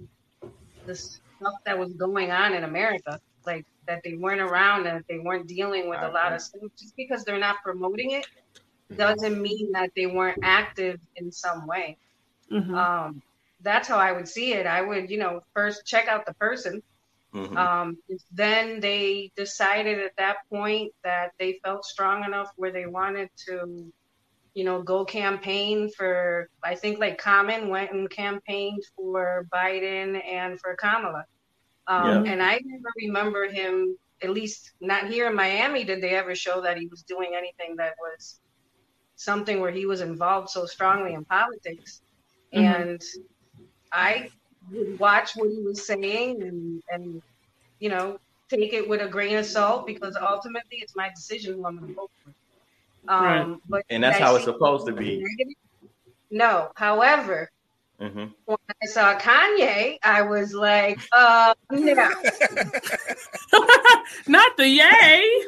the stuff that was going on in America. Like that they weren't around and that they weren't dealing with a lot of stuff. Just because they're not promoting it doesn't mean that they weren't active in some way. Mhm. Um, that's how I would see it. I would, you know, first check out the person. Mhm. Um, then they decided at that point that they felt strong enough where they wanted to, you know, go campaign for. I think like Common went and campaigned for Biden and for Kamala. Um, And I never remember him, at least not here in Miami, did they ever show that he was doing anything that was something where he was involved so strongly in politics. Mhm. And I would watch what he was saying and and you know take it with a grain of salt because ultimately it's my decision who I'm going to vote for. Um, Right. But And that's I how it's supposed to be. negative? No. However, hmm when I saw Kanye, I was like, uh, no. Not the yay.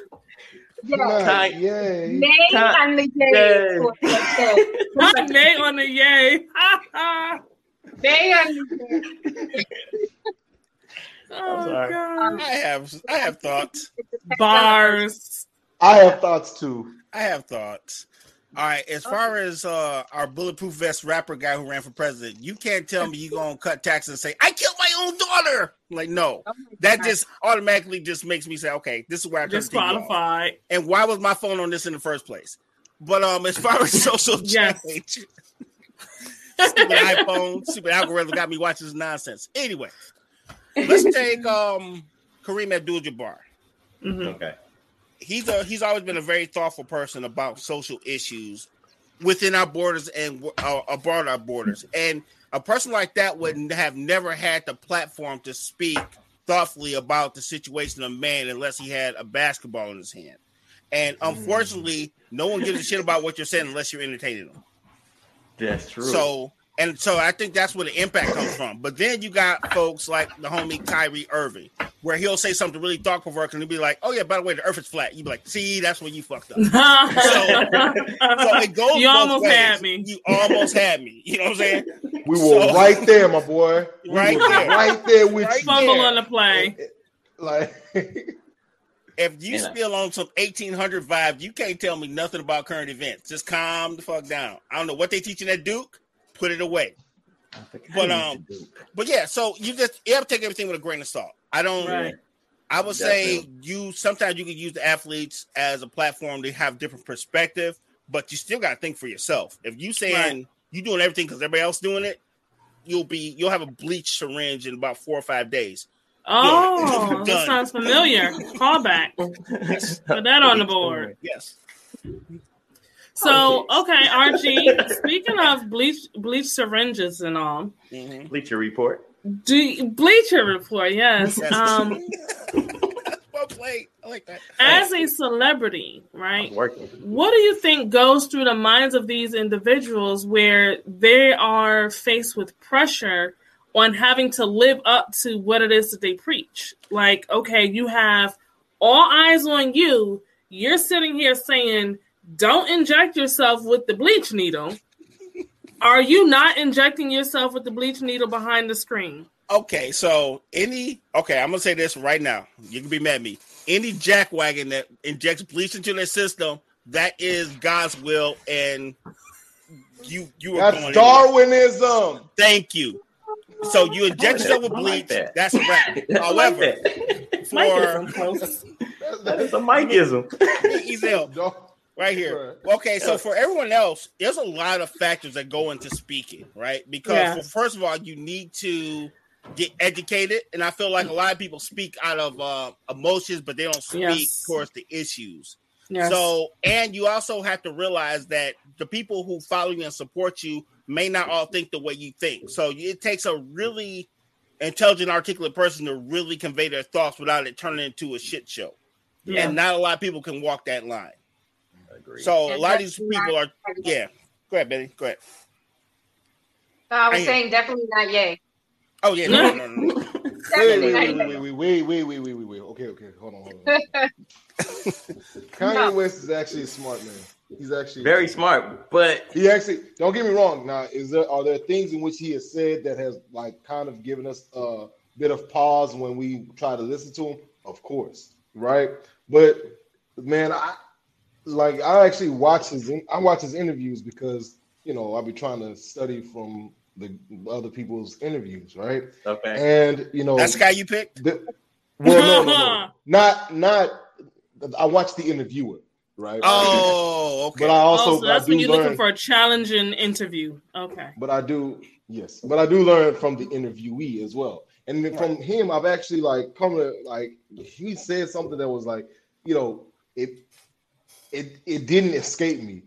Yeah. Yay. Nay Ka- and the yay. Yay. is what I said. Not Nay on the yay. Nay and the yay. oh, sorry. God. I have I have thoughts. Bars. I have thoughts too. I have thoughts. All right, as far as uh, our bulletproof vest rapper guy who ran for president, you can't tell me you gonna cut taxes and say I killed my own daughter. Like, no, Oh that God. just automatically just makes me say, okay, this is where I turn the TV. Disqualified. And why was my phone on this in the first place? But um, as far as social Yes. change, stupid iPhone, stupid algorithm got me watching this nonsense. Anyway, let's take um Kareem Abdul-Jabbar. Mhm. Okay. He's a he's always been a very thoughtful person about social issues within our borders and uh, abroad our borders. And a person like that would have never had the platform to speak thoughtfully about the situation of man unless he had a basketball in his hand. And unfortunately, no one gives a shit about what you're saying unless you're entertaining them. That's true. So, and so I think that's where the impact comes from. But then you got folks like the homie Kyrie Irving, where he'll say something really thought provoking and he'll be like, "Oh yeah, by the way, the Earth is flat." You'd be like, "See, that's where you fucked up." So it goes. you almost ways. had me. You almost had me. You know what I'm saying? We were So- right there, my boy. We Right were there. right there with Right you. Fumble there. on the play. Like, If you And I- still on some 1800 vibe, you can't tell me nothing about current events. Just calm the fuck down. I don't know what they teaching at Duke. Put it away. But um, but yeah. So you just you have to take everything with a grain of salt. I don't. Right. I would say you sometimes you can use the athletes as a platform to have different perspective, but you still got to think for yourself. If you saying Right. you doing everything because everybody else doing it, you'll be you'll have a bleach syringe in about four or five days. Oh, Done. that sounds familiar. Callback. Put that on the board. Yes. So, okay, RG. Speaking of bleach, bleach syringes and all, Mhm. Bleacher report. Do Bleacher Report? Yes. Yes. Um, well played. I like that. as a celebrity, right? working. What do you think goes through the minds of these individuals where they are faced with pressure on having to live up to what it is that they preach? Like, okay, you have all eyes on you. You're sitting here saying, don't inject yourself with the bleach needle. Are you not injecting yourself with the bleach needle behind the screen? Okay, so any okay, I'm gonna say this right now. You can be mad at me. Any jackwagon that injects bleach into their system, that is God's will, and you you are that's going. Darwinism. Thank you. So you inject yourself with I like bleach. that. that's a wrap. I like However, that. for That's, That that's, is a Mikeism. he's ill. Dar- right here. Okay, so for everyone else, there's a lot of factors that go into speaking, right? Because Yeah. well, first of all, you need to get educated, and I feel like a lot of people speak out of uh, emotions, but they don't speak Yes. towards the issues. Yes. So, and you also have to realize that the people who follow you and support you may not all think the way you think. So it takes a really intelligent, articulate person to really convey their thoughts without it turning into a shit show. yeah. And not a lot of people can walk that line. Agreed. So a lot of these people are, not- yeah. Go ahead, Betty. Go ahead. I was I- saying definitely not yay. Oh yeah, no, no, no, no. Wait, wait, wait, wait, wait, wait, wait, wait, wait, wait. Okay, okay, hold on, hold on. Kanye No. West is actually a smart man. He's actually Very smart, but He actually don't get me wrong. Now, is there are there things in which he has said that has like kind of given us a bit of pause when we try to listen to him? Of course, right? But man, I like I actually watch his I watch his interviews because you know I'll be trying to study from the other people's interviews, right? okay. And you know That's the guy you picked. the, well, no, no, no, not not. I watch the interviewer, right? Oh, okay. but I also oh, so that's I when you're learn, looking for a challenging interview. Okay. but I do yes, but I do learn from the interviewee as well. And then from him, I've actually like come to like he said something that was like, you know, it it it didn't escape me.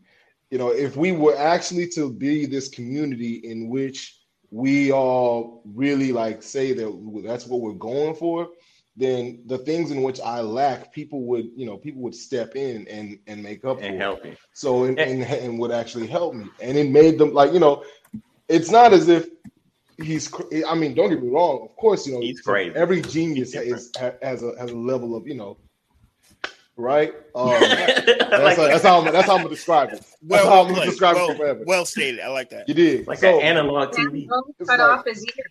You know, if we were actually to be this community in which we all really like say that that's what we're going for, then the things in which I lack, people would, you know, people would step in and and make up and for. help me. So and, and and would actually help me, and it made them like you know, it's not as if he's. I mean, don't get me wrong. Of course, you know, He's crazy. Every genius He's is has a has a level of you know, right? Um, Like that's, how, that's how I'm, that's how I'm gonna describe it. That's Well, how I'm gonna played. describe well, it forever. well stated. I like that. You did. like so, an analog TV. Don't It's cut like- off his ear.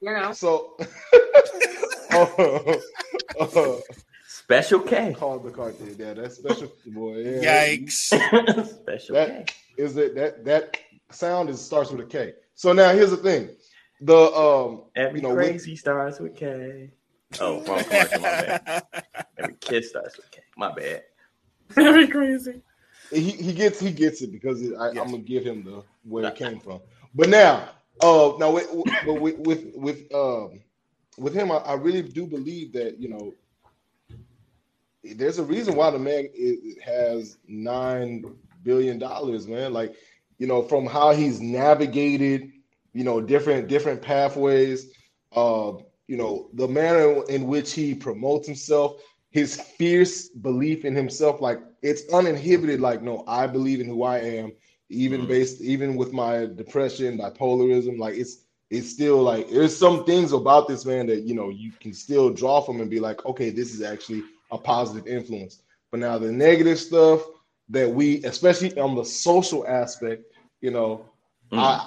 You know. so. oh, Special K. called the card. Yeah, that's special, boy. Yeah, Yikes. Special That K. is it. That that sound is starts with a K. So now here's the thing. The um, Every you know, with- crazy starts with K. Oh, wrong commercial. My bad. Every kid starts with K. My bad. Very crazy. he, he gets he gets it because it, I, Yes. I'm gonna give him the where it came from. But now, uh, now with with with with, with um with him, I, I really do believe that you know there's a reason why the man is, has nine billion dollars, man. Like you know from how he's navigated, you know different different pathways. Uh, you know the manner in which he promotes himself his fierce belief in himself like it's uninhibited like no i believe in who i am even Mhm. based even with my depression bipolarism like it's it's still like there's some things about this man that you know you can still draw from and be like okay this is actually a positive influence but now the negative stuff that we especially on the social aspect you know Mm. i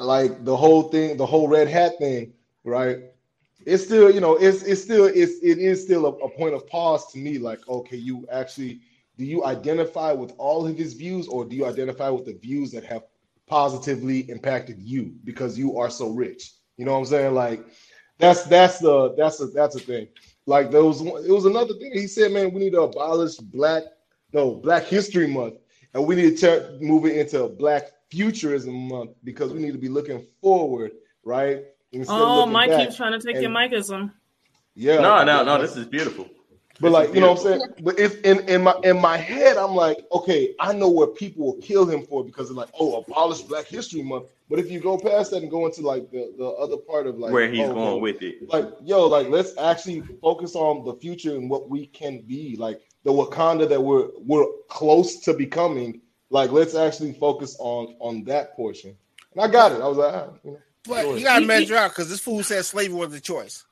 like the whole thing the whole red hat thing right it's still you know it's it's still it's it is still a, a point of pause to me like okay you actually do you identify with all of his views or do you identify with the views that have positively impacted you because you are so rich? You know what i'm saying? Like that's that's the that's a that's a thing. Like there was it was another thing. He said man we need to abolish black no black history month and we need to move it into black futurism month because we need to be looking forward right Oh, looking Mike back. keeps trying to take your and- Mikeism. Yeah. No, no, no. This is beautiful. But This like is you know what I'm saying? But if in, in my in my head, I'm like, okay, I know what people will kill him for because they're like, oh, abolish Black History Month. But if you go past that and go into like the, the other part of like Where he's oh, going no, with it. like yo, like let's actually focus on the future and what we can be, like the Wakanda that we're we're close to becoming. Like let's actually focus on on that portion. And I got it. I was like, ah, you know, But you gotta measure out because this fool said slavery was a choice.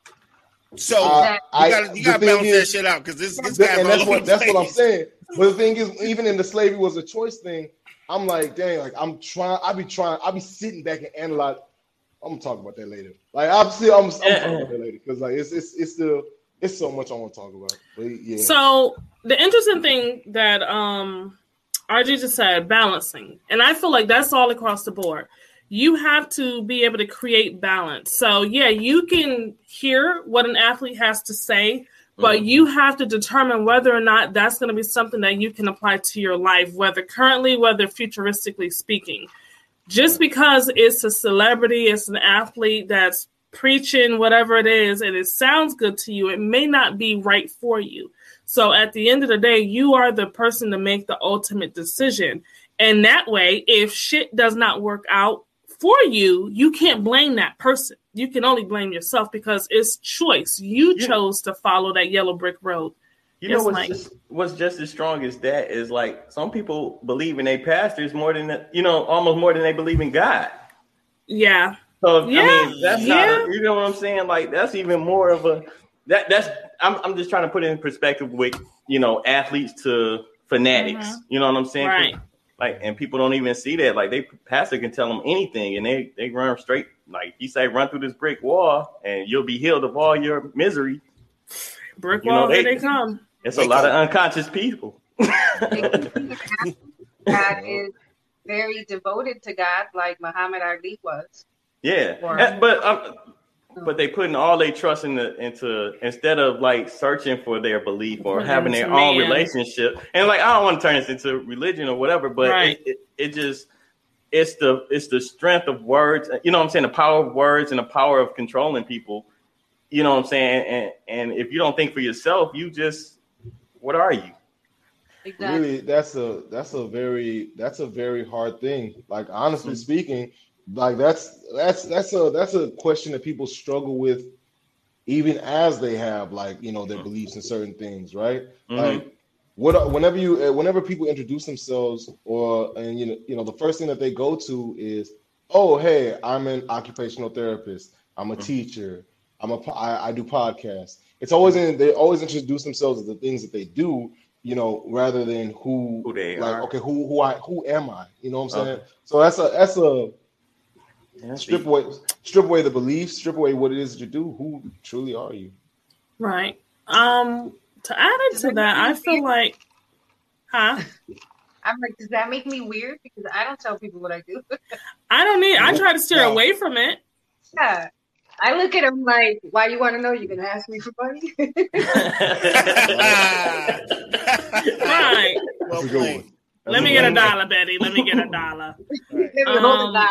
So I- I- you gotta you the gotta thing balance that shit out because this this guy. guy's and all that's what the that's what I'm saying. But the thing is, even in the slavery was a choice thing, I'm like, dang, like I'm trying, I be trying, I be sitting back and analyze. I'm gonna talk about that later. Like I'm still, I'm, I'm talking about that later because like it's it's it's still it's so much I want to talk about. But yeah, So the interesting thing that um RG just said, balancing. And I feel like that's all across the board. You have to be able to create balance. So yeah, you can hear what an athlete has to say, but Mhm. you have to determine whether or not that's going to be something that you can apply to your life, whether currently, whether futuristically speaking. Just because it's a celebrity, it's an athlete that's preaching whatever it is, and it sounds good to you, it may not be right for you. So at the end of the day, you are the person to make the ultimate decision. And that way, if shit does not work out for you, you can't blame that person. You can only blame yourself because it's choice. You Yeah. chose to follow that yellow brick road. You Yes, know what's Mike. just what's just as strong as that is like some people believe in their pastors more than you know, almost more than they believe in God. Yeah. So Yeah, I mean, that's yeah. not a, you know what I'm saying. Like that's even more of a that that's I'm I'm just trying to put it in perspective with you know athletes to fanatics. Mhm. You know what I'm saying? Right. Like and people don't even see that. Like they pastor can tell them anything and they they run straight. Like he say, run through this brick wall and you'll be healed of all your misery. Brick You wall, here they- they come. It's a lot of unconscious people. that is very devoted to God, like Muhammad Ali was. Yeah, Or- And- but um, but they putting all their trust in the into instead of like searching for their belief or Putting having into their own relationship. And like I don't want to turn this into religion or whatever, but Right. it, it, it just it's the it's the strength of words. You know what I'm saying? The power of words and the power of controlling people. You know what I'm saying? And and if you don't think for yourself, you just what are you? Exactly. really, that's a that's a very that's a very hard thing. Like honestly Mhm. speaking, like that's that's that's a that's a question that people struggle with even as they have like you know their beliefs in certain things right? Mhm. like what whenever you uh, whenever people introduce themselves or and you know you know the first thing that they go to is oh hey i'm an occupational therapist. I'm a teacher. I'm a I, I do podcasts. It's always in they always introduce themselves as the things that they do you know rather than who Who they like are. okay who who i who am i? You know what i'm saying? Okay. so that's a that's a Yeah, strip away strip away the beliefs strip away what it is that you do who truly are you Right. Um. To add it to that, I feel like, huh? I'm like, does that make me weird? Because I don't tell people what I do. I don't need. I try to steer No. away from it. yeah. I look at them like, why do you want to know? You're gonna ask me for money? Right. well That's a good one. Let me get a dollar, Betty. Let me get a dollar. Let me hold Um.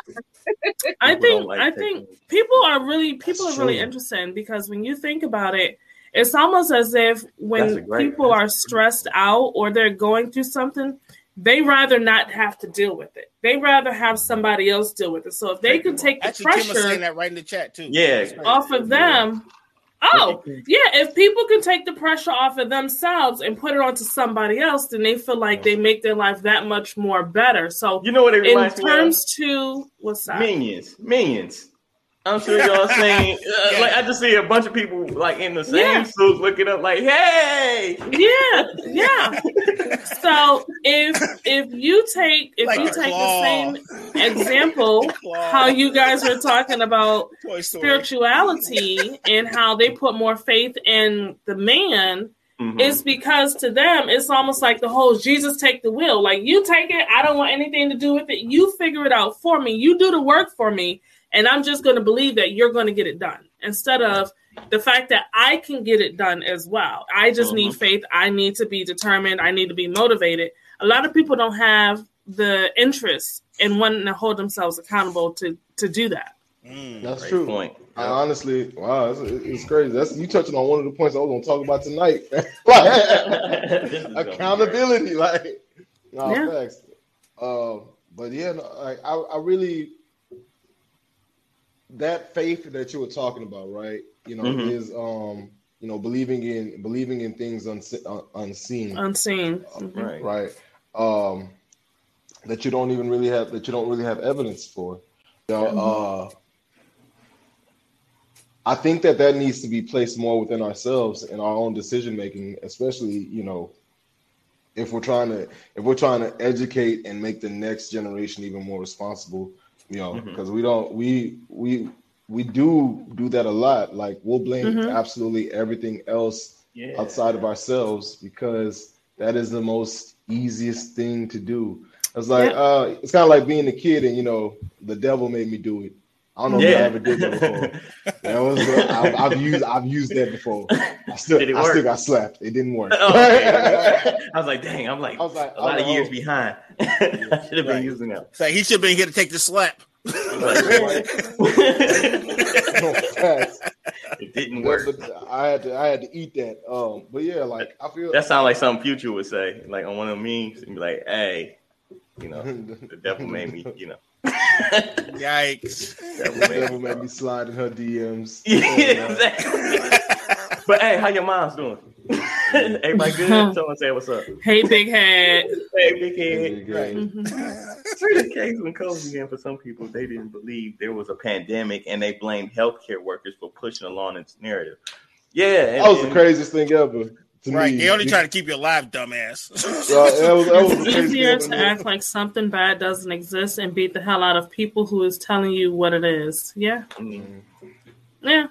I think like I taking- think people are really people That's are really true. interesting because when you think about it, it's almost as if when great- people are stressed out or they're going through something, they rather not have to deal with it. They rather have somebody else deal with it. So if they can take the Actually, Kim was saying pressure that right in the chat too. Yeah. That's off of them, oh yeah, if people can take the pressure off of themselves and put it onto somebody else, then they feel like they make their life that much more better. So You know what it in reminds me of? terms to what's that? Minions, minions. I'm sure y'all saying uh, Yeah. like I just see a bunch of people like in the same Yeah. suits looking up like, hey, Yeah, yeah. so if if you take if Like you take claw. the same example, Claw. how you guys were talking about spirituality and how they put more faith in the man, Mhm. it's because to them it's almost like the whole Jesus take the wheel. Like you take it, I don't want anything to do with it. You figure it out for me. You do the work for me, and I'm just going to believe that you're going to get it done instead of the fact that I can get it done as well. I just need faith. I need to be determined. I need to be motivated. A lot of people don't have the interest in wanting to hold themselves accountable to to do that. Mm. that's Great true point. I honestly, wow, it's, it's crazy. That's you touching on one of the points I was going to talk about tonight. like, accountability, like, no Yeah. facts. Uh, but yeah, no, like, I, I really that faith that you were talking about, right? You know, Mhm. is um, you know, believing in believing in things unse- uh, unseen, Unseen. Mhm. Right. right? Um, that you don't even really have that you don't really have evidence for. You know, uh, I think that that needs to be placed more within ourselves and our own decision making, especially you know, if we're trying to if we're trying to educate and make the next generation even more responsible. You know, because we don't we we we do do that a lot. Like we'll blame Mhm. absolutely everything else Yeah. outside of ourselves because that is the most easiest thing to do. It's like Yeah. uh, it's kind of like being a kid, and you know, the devil made me do it. I don't know if I ever did that before. That was, I've, I've used I've used that before. I still Did it I work? still got slapped. It didn't work. Oh, okay. I was like, dang, I'm like, I was like, a lot of oh, years behind. I should have been Right. using that. So he should have been here to take the slap. No, it didn't But- work. but I had to I had to eat that. Um, but yeah, like I feel That sounds like something Future would say, like on one of the memes, and be like, "Hey, you know, the devil made me, you know." Yikes. That the made devil made me slide in her DMs. Yeah, exactly. but hey, how your mom's doing? Everybody good? Someone say what's up. Hey, big head. Hey, big head. Right. Mhm. It's the case when COVID began for some people, they didn't believe there was a pandemic and they blamed healthcare workers for pushing along this narrative. Yeah, and, That was the craziest thing ever to Right. me. They only try to keep you alive, dumbass. Uh, that was, that was It's easier to act like something bad doesn't exist and beat the hell out of people who is telling you what it is. Yeah, Mm, yeah,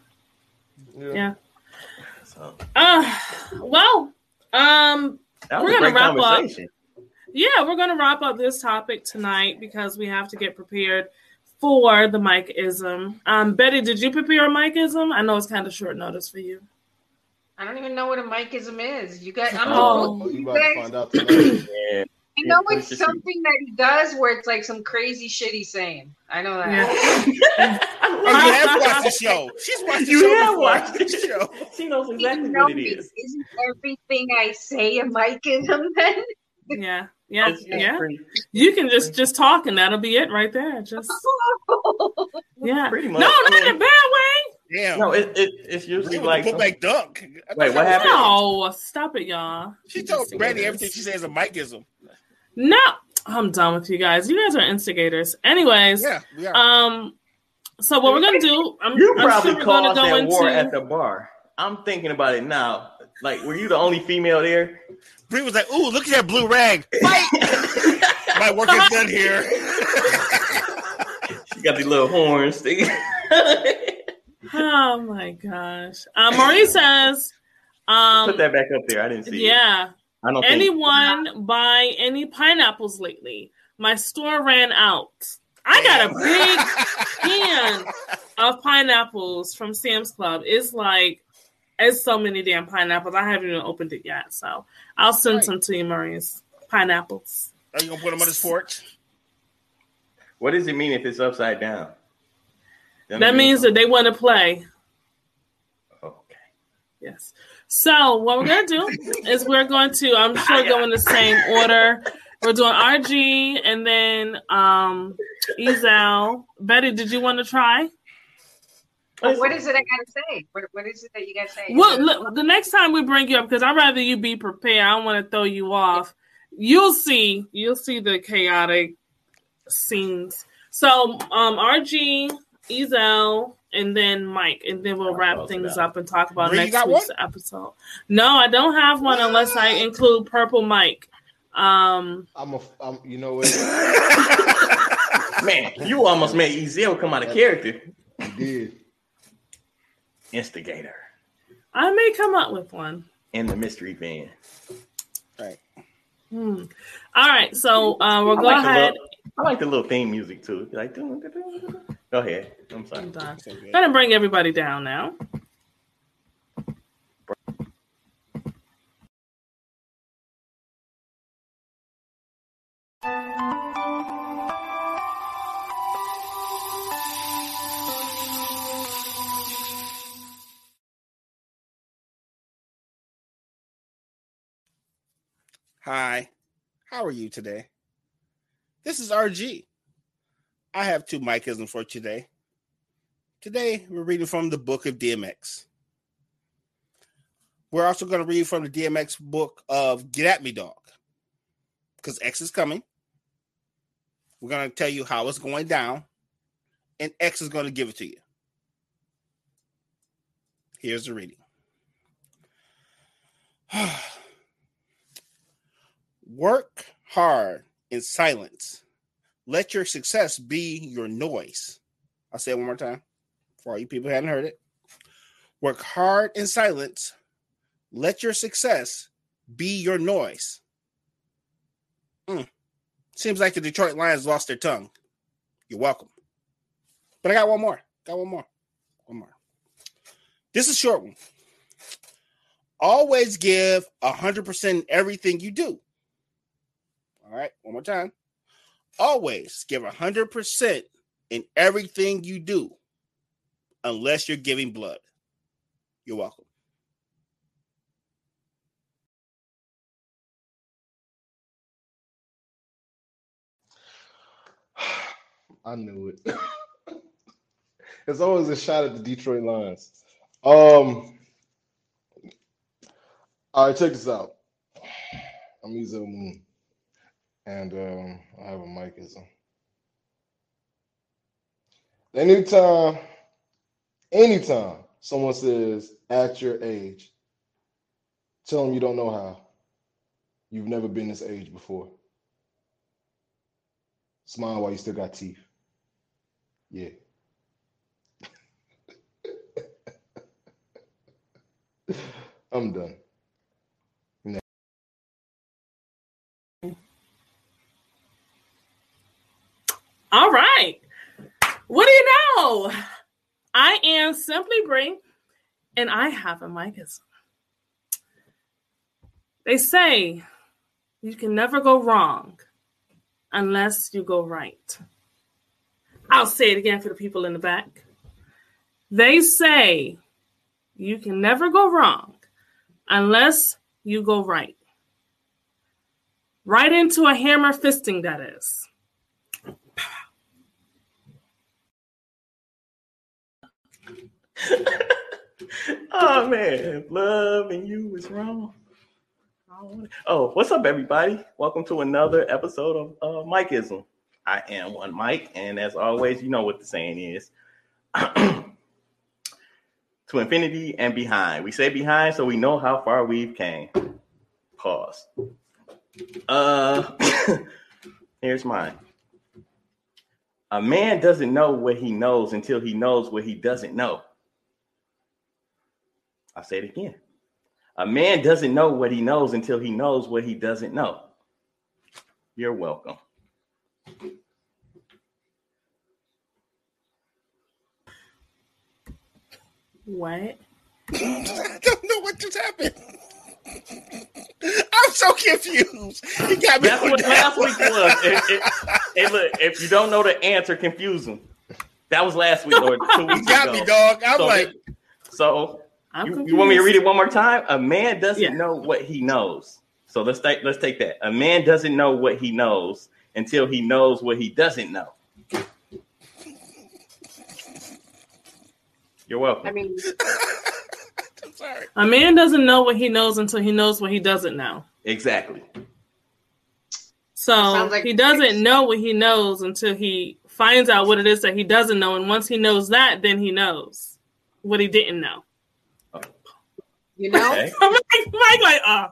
Yeah. yeah. so, Uh, well, um, We're gonna wrap up. yeah, we're gonna wrap up this topic tonight because we have to get prepared for the Mike-ism. Um, Betty, did you prepare a Mike-ism? I know it's kind of short notice for you. I don't even know what a Mikeism is. You guys, I'm Oh. You you about to find out tonight. Yeah. I know Yeah, it's something that he does where it's like some crazy shit he's saying. I know that. Yeah. You have watched the show. She's watched the You show have watched the show. She knows exactly You know, what it is. Isn't everything I say a Mikeism then? Yeah, Yeah, It's- it's yeah. You can just just talk, and that'll be it right there. Just yeah. Pretty much. No, not in mean- a bad way. Damn. No, it, it, it's usually She like like put back dunk. I Wait, what happened? No, stop it, y'all. She told Brandy everything she says a Mikeism. No, I'm done with you guys. You guys are instigators. Anyways, Yeah, we are. um, so what we're gonna do? I'm, you I'm probably sure gonna caused go that war into. at the bar. I'm thinking about it now. Like, were you the only female there? Bree was like, "Ooh, look at that blue rag! Fight! My work is done here." She got the little horns. thing. Oh my gosh. Uh, Marie says, um, Put that back up there. I didn't see it. yeah. I don't think Anyone buy any pineapples lately? My store ran out. I got a big can of pineapples from Sam's Club. It's like it's so many damn pineapples. I haven't even opened it yet, so I'll send Right. some to you, Maurice. Pineapples. Are you gonna put them on this porch? What does it mean if it's upside down? Doesn't That it means that they want to play. Okay. Yes. So what we're gonna do is we're going to, I'm sure, go in the same order. We're doing RG and then um Ezel. Betty, did you want to try? But what is it I gotta say? What, what is it that you gotta say? Well, look, the next time we bring you up, because I'd rather you be prepared. I don't want to throw you off. You'll see. You'll see the chaotic scenes. So, um, RG, Ezel, and then Mike, and then we'll wrap things up and talk about Bree, next got week's episode. No, I don't have one unless I include Purple Mike. Um, I'm a. I'm, you know what? Man, you almost made Ezel come out of character. You did. Instigator I may come up with one. in the mystery van. Right. Hmm. All right, so uh, we'll I go like, the ahead. little, I like the little theme music too. Like, dun, dun, dun, dun. Go ahead. I'm sorry. I'm done. Gonna bring everybody down now. Hi, how are you today? This is RG. I have two Mikeisms for today. Today, we're reading from the book of DMX. We're also going to read from the DMX book of Get At Me Dog because X is coming. We're going to tell you how it's going down, and X is going to give it to you. Here's the reading. Work hard in silence. Let your success be your noise. I'll say it one more time for all you people who haven't heard it. Work hard in silence. Let your success be your noise. Hmm. Seems like the Detroit Lions lost their tongue. You're welcome. But I got one more. Got one more. One more. This is short one. Always give 100% everything you do. All right, one more time. Always give 100% in everything you do, unless you're giving blood. You're welcome. I knew it. it's always a shot at the Detroit Lions. Um. All right, check this out. I'm Ezel Moon, and um, I have a Mikeism. Anytime, anytime someone says at your age, tell them you don't know how. You've never been this age before. Smile while you still got teeth. Yeah. I'm done. All right. What do you know? I am Simply Bree, and I have a Mikeism. They say you can never go wrong unless you go right. I'll say it again for the people in the back. They say you can never go wrong unless you go right. Right into a hammer fisting, that is. oh man, loving you is wrong. Oh, what's up, everybody? Welcome to another episode of uh, Mikeism. I am one Mike, and as always, you know what the saying is: to infinity and behind. We say behind so we know how far we've came. Pause. Uh, here's mine. A man doesn't know what he knows until he knows what he doesn't know. I'll say it again. A man doesn't know what he knows until he knows what he doesn't know. You're welcome. What? I don't know what just happened. I'm so confused. You got me. That's what that last one. week was. It- it- hey, look, if you don't know the answer, confuse them. That was last week or two weeks You got ago. me, dog. I'm So- like, So I'm you, you want me to read it one more time? A man doesn't Yeah. know what he knows. So let's take let's take that. A man doesn't know what he knows until he knows what he doesn't know. You're welcome. I mean, I'm sorry. A man doesn't know what he knows until he knows what he doesn't know. exactly. So like he doesn't six. know what he knows until he finds out what it is that he doesn't know. And once he knows that, then he knows what he didn't know. You know, Okay. Mike, Mike like, uh,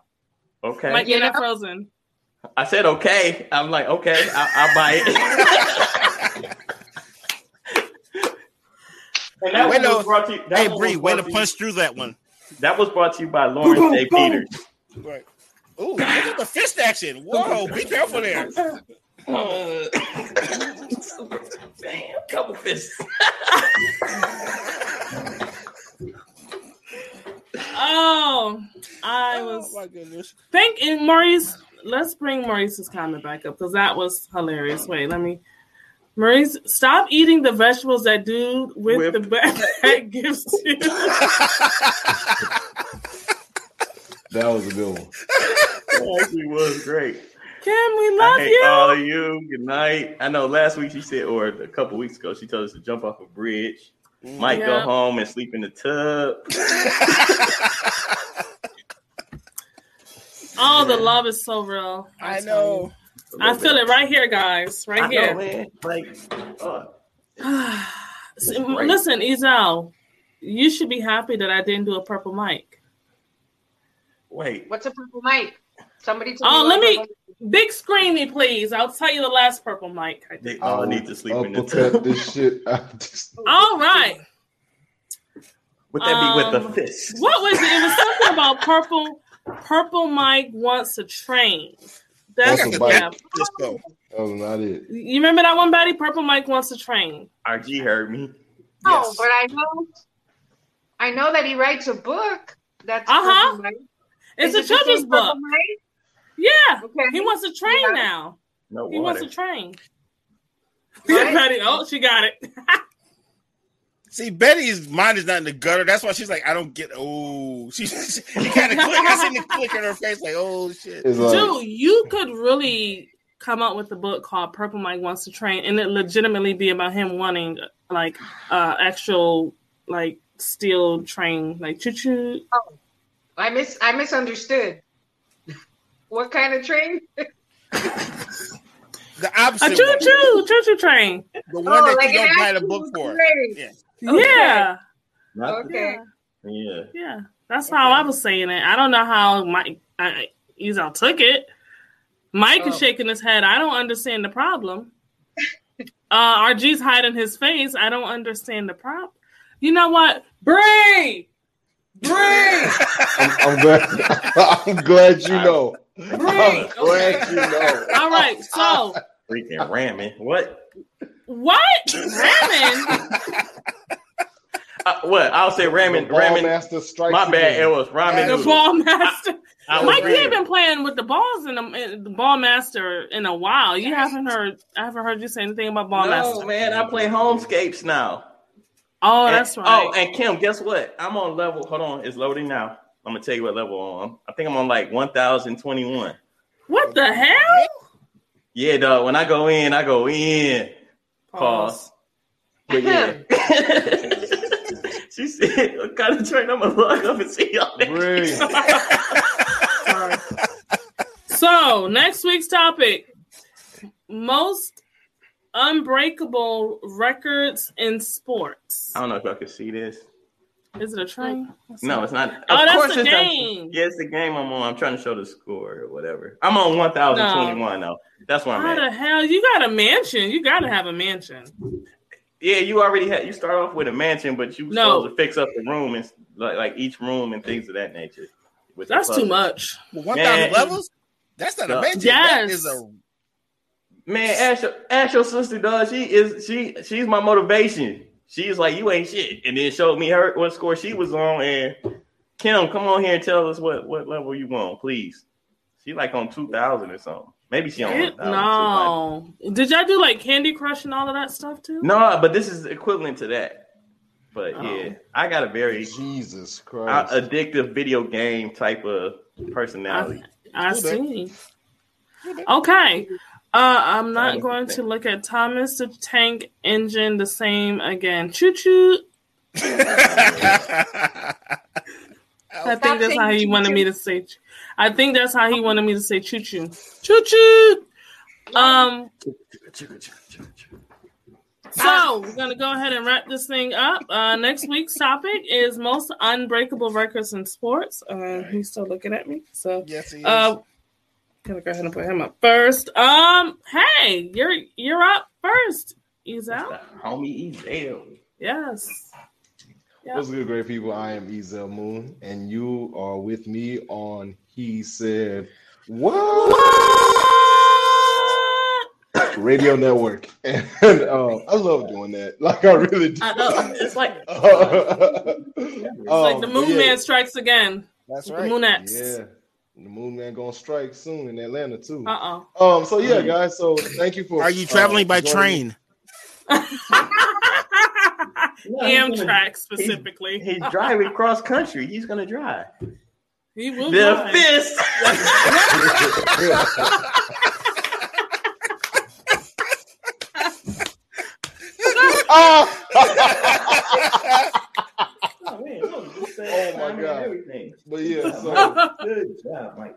Okay. Mike, You you're not know? frozen. I said okay. I'm like, okay, I, I'll buy it. and that Wait, was brought to you. That Hey, Bree, way to brought to you- punch through that one. That was brought to you by Lawrence J. Peters. Right. Ooh, look at the fist action. Whoa, be careful there. Damn, couple fists. Oh, I Oh was my goodness. thinking Maurice. Let's bring Maurice's comment back up because that was hilarious. Wait, let me. Maurice, stop eating the vegetables that dude with With- the backpack gives to you. That was a good one. That actually was great. Kim, we I love hate you. all of you. Good night. I know last week she said, or a couple weeks ago, she told us to jump off a bridge. Might go home and sleep in the tub. Oh, the love is so real. I know. I feel it right here, guys. Right I here. know, man. Like, uh, S- Right. Listen, Ezel, you should be happy that I didn't do a purple mic. Wait. what's a purple mic? Somebody tell Oh, me. let me purple- big screen me, please. I'll tell you the last purple mic. They all need to sleep in the tub. this shit. Just- All right. Would that be with Um, the fist? What was it? It was something about purple. Purple Mike wants to train. That's That's a yeah. Let's go. That was not it. You remember that one, Betty? Purple Mike wants to train. RG heard me. Oh, Yes. but I know, I know that he writes a book. That's Uh-huh. Purple Mike. It's Is a it the same children's book. Yeah, Okay. he wants to train Yeah. now. No He wants water. to train. What? Betty, oh, she got it. See, Betty's mind is not in the gutter. That's why she's like, I don't get. Oh, she, she kind of click. I seen the click in her face, like, oh shit. Like, Dude, you could really come up with a book called Purple Mike Wants to Train and it legitimately be about him wanting like uh actual like steel train, like choo choo. I miss. I misunderstood. What kind of train? The opposite. A choo choo choo choo train. The one Oh, that like you don't buy the actual book for. train. Yeah. Okay. Yeah. Not- Okay. Yeah. Yeah. That's how I was saying it. I don't know how Mike I, Ezel took it. Mike is Oh. shaking his head. I don't understand the problem. Uh RG's hiding his face. I don't understand the problem. You know what? Bree! Bree! I'm, I'm glad. I'm glad you know. I'm Bree! glad you know. All right, so Freaking ramming. What? what? Ramen? Uh, what? I'll say ramming. The ball Ramming. master strikes My bad. again. It was ramen. The noodles. ball master. I was Mike, you reading. ain't been playing with the balls in the, in the ball master in a while. You haven't heard. I haven't heard you say anything about ball no, master. man. I play homescapes now. Oh, And- that's oh, right. Oh, and Kim, guess what? I'm on level. Hold on, it's loading now. I'm gonna tell you what level I'm on. I think I'm on like 1021. What the hell? Yeah, dog. When I go in, I go in. Pause. But yeah. she said, "What kind of train I'm gonna look up and see y'all next Ray. Sorry. So next week's topic: most unbreakable records in sports. I don't know if y'all can see this. Is it a train? No, it's not. Oh, Of that's course the it's not- game. Yeah, it's the game I'm on. I'm trying to show the score or whatever. I'm on 1021 though. That's where I'm How at. the hell? You got a mansion. You got to have a mansion. Yeah, you already had. You start off with a mansion, but you No. supposed to fix up the room and like like each room and things of that nature. That's too much. Well, 1,000 levels? That's not Yeah. a mansion. Yes. That is a Man, ask your, ask your sister, dog. She is she she's my motivation. She's like, you ain't shit, and then showed me her what score she was on. And Kim, come on here and tell us what what level you on, please. She like on two thousand or something. Maybe she on It- 1000 no. Did y'all do like Candy Crush and all of that stuff too? No, but this is equivalent to that. But Oh. yeah, I got a very Jesus Christ. addictive video game type of personality. I Little see. Okay. Uh, I'm not Thomas going to look at Thomas the Tank Engine the same again. Choo choo. I think that's how he choo-choo. wanted me to say. I think that's how he wanted me to say choo choo. Choo choo. Um. So we're gonna go ahead and wrap this thing up. Uh, next week's topic is most unbreakable records in sports. Uh, he's still looking at me. So yes, he is. uh, gonna go ahead and put him up first. Um, hey, you're you're up first. He's out. Homie Ezel. Yes. Yeah. What's good, great people? I am Ezel Moon, and you are with me on He Said What? Radio Network. And uh, I love doing that. Like, I really do. I know. It's like It's like the Um, Moon yeah, Man strikes again. That's The right. Moonettes. Yeah. The Moon Man gonna strike soon in Atlanta too. Uh oh. Um. So yeah, guys. So thank you for. Are you uh, traveling by joining me. train? Amtrak specifically. He's driving cross country. He's gonna drive. He will. The drive. fist. Ah! Oh, man, Oh, my God. Everything. but yeah, so Good job, Mike.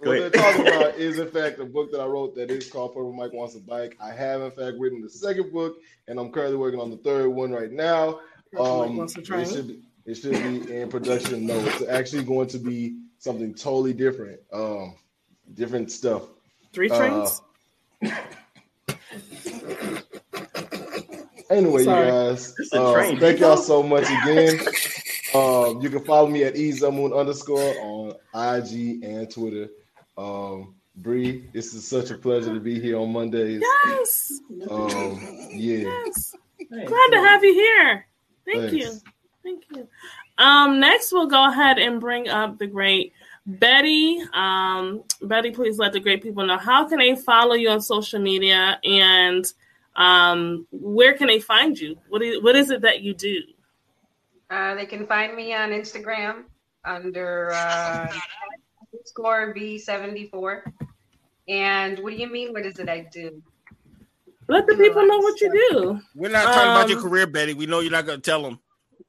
What they're talking about is in fact a book that I wrote that is called Purple Mike Wants a Bike. I have in fact written the second book, and I'm currently working on the third one right now. Um, it Train. should it should be in production. No, it's actually going to be something totally different. Um, different stuff. Three Uh, trains. Anyway, Sorry. you guys, uh, thank y'all so much again. Um, you can follow me at eZamoon underscore on IG and Twitter. Um, Bree, this is such a pleasure to be here on Mondays. yes. Um, yeah, Yes. Glad to have you here. Thank you. Thank you. Um, next, we'll go ahead and bring up the great Betty. Um, Betty, please let the great people know how can they follow you on social media and um, where can they find you? What is, what is it that you do? Uh, they can find me on Instagram under uh, underscore B74. And what do you mean? What is it I do? Let the people know what you do. We're not talking about your Um, career, Betty. We know you're not going to tell them.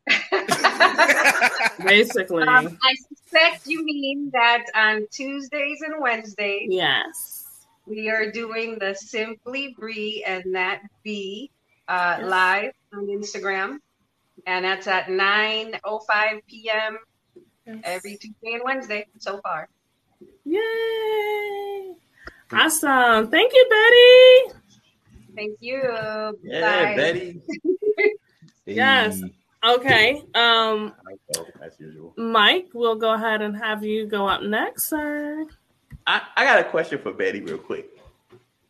Basically, Um, I suspect you mean that on Tuesdays and Wednesdays, yes. we are doing the Simply Bree and That B uh, Yes. live on Instagram. And that's at 9.05 p.m. every Tuesday and Wednesday so far. Yay! Awesome. Thank you, Betty. Thank you. Yeah, Bye. Betty. Yes. Okay. Um, As usual. Mike, we'll go ahead and have you go up next, sir. I, I got a question for Betty real quick.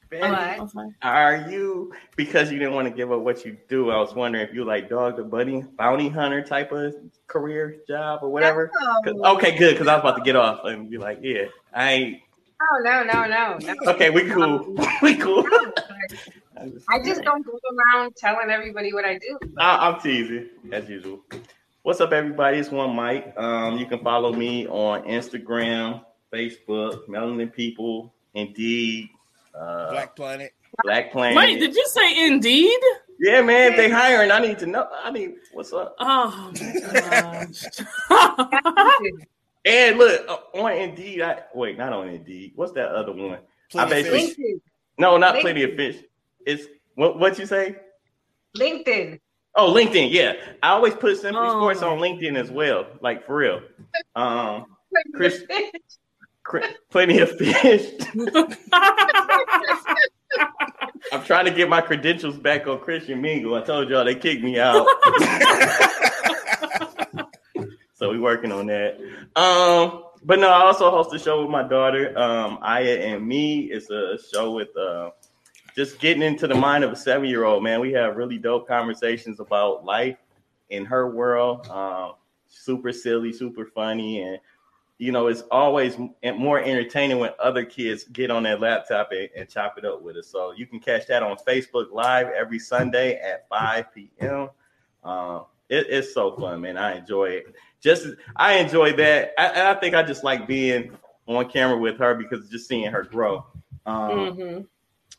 Betty? Are you because you didn't want to give up what you do? I was wondering if you like dog the bunny bounty hunter type of career job or whatever. No. okay, good. Because I was about to get off and be like, yeah, I ain't. Oh, no, no, no, no. Okay, we cool. we cool. I just don't go around telling everybody what I do. I, I'm teasing as usual. What's up, everybody? It's one Mike. Um, you can follow me on Instagram Facebook, Melanin People, Indeed, uh, Black Planet. Black Planet. Wait, did you say Indeed? yeah, man, they hiring. I need to know. I need what's up. Oh my gosh. And look uh, on Indeed. I wait, not on Indeed. What's that other one? Plenty of basically- Fish. No, not LinkedIn. Plenty of Fish. It's what? What you say? LinkedIn. Oh, LinkedIn. Yeah, I always put Simply Oh. Sports on LinkedIn as well. Like for real. Um, Chris- cr- Plenty of Fish. I'm trying to get my credentials back on Christian Mingle. I told y'all they kicked me out. so we working on that. Um, but no, I also host a show with my daughter, um, Aya and me. It's a show with uh, just getting into the mind of a seven year old man. We have really dope conversations about life in her world. Um, super silly, super funny, and you know, it's always more entertaining when other kids get on their laptop and, and chop it up with us. So you can catch that on Facebook Live every Sunday at 5 p.m. Um, it, it's so fun, man. I enjoy it. Just I enjoy that. I, I think I just like being on camera with her because just seeing her grow. Um, Mhm.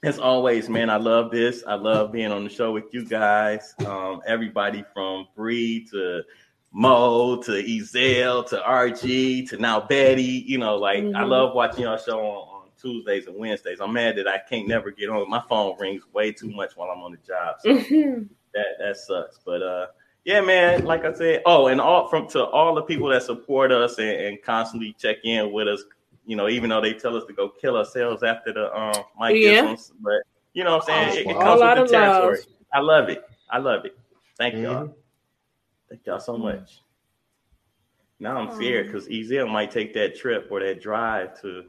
as always, man, I love this. I love being on the show with you guys. Um, everybody from Bree to Mo to Ezel to RG to now Betty. You know, like I Mhm. love watching y'all show on, on Tuesdays and Wednesdays. I'm mad that I can't never get on. My phone rings way too much while I'm on the job. So Mhm. that that sucks. But uh yeah, man, like I said, oh, and all from to all the people that support us and, and constantly check in with us, you know, even though they tell us to go kill ourselves after the um mic Yeah. isms, but you know what I'm saying? It, it All comes out with the of love. territory. I love it. I love it. Thank y'all. Thank y'all so much. Now I'm scared because Ezel might take that trip or that drive to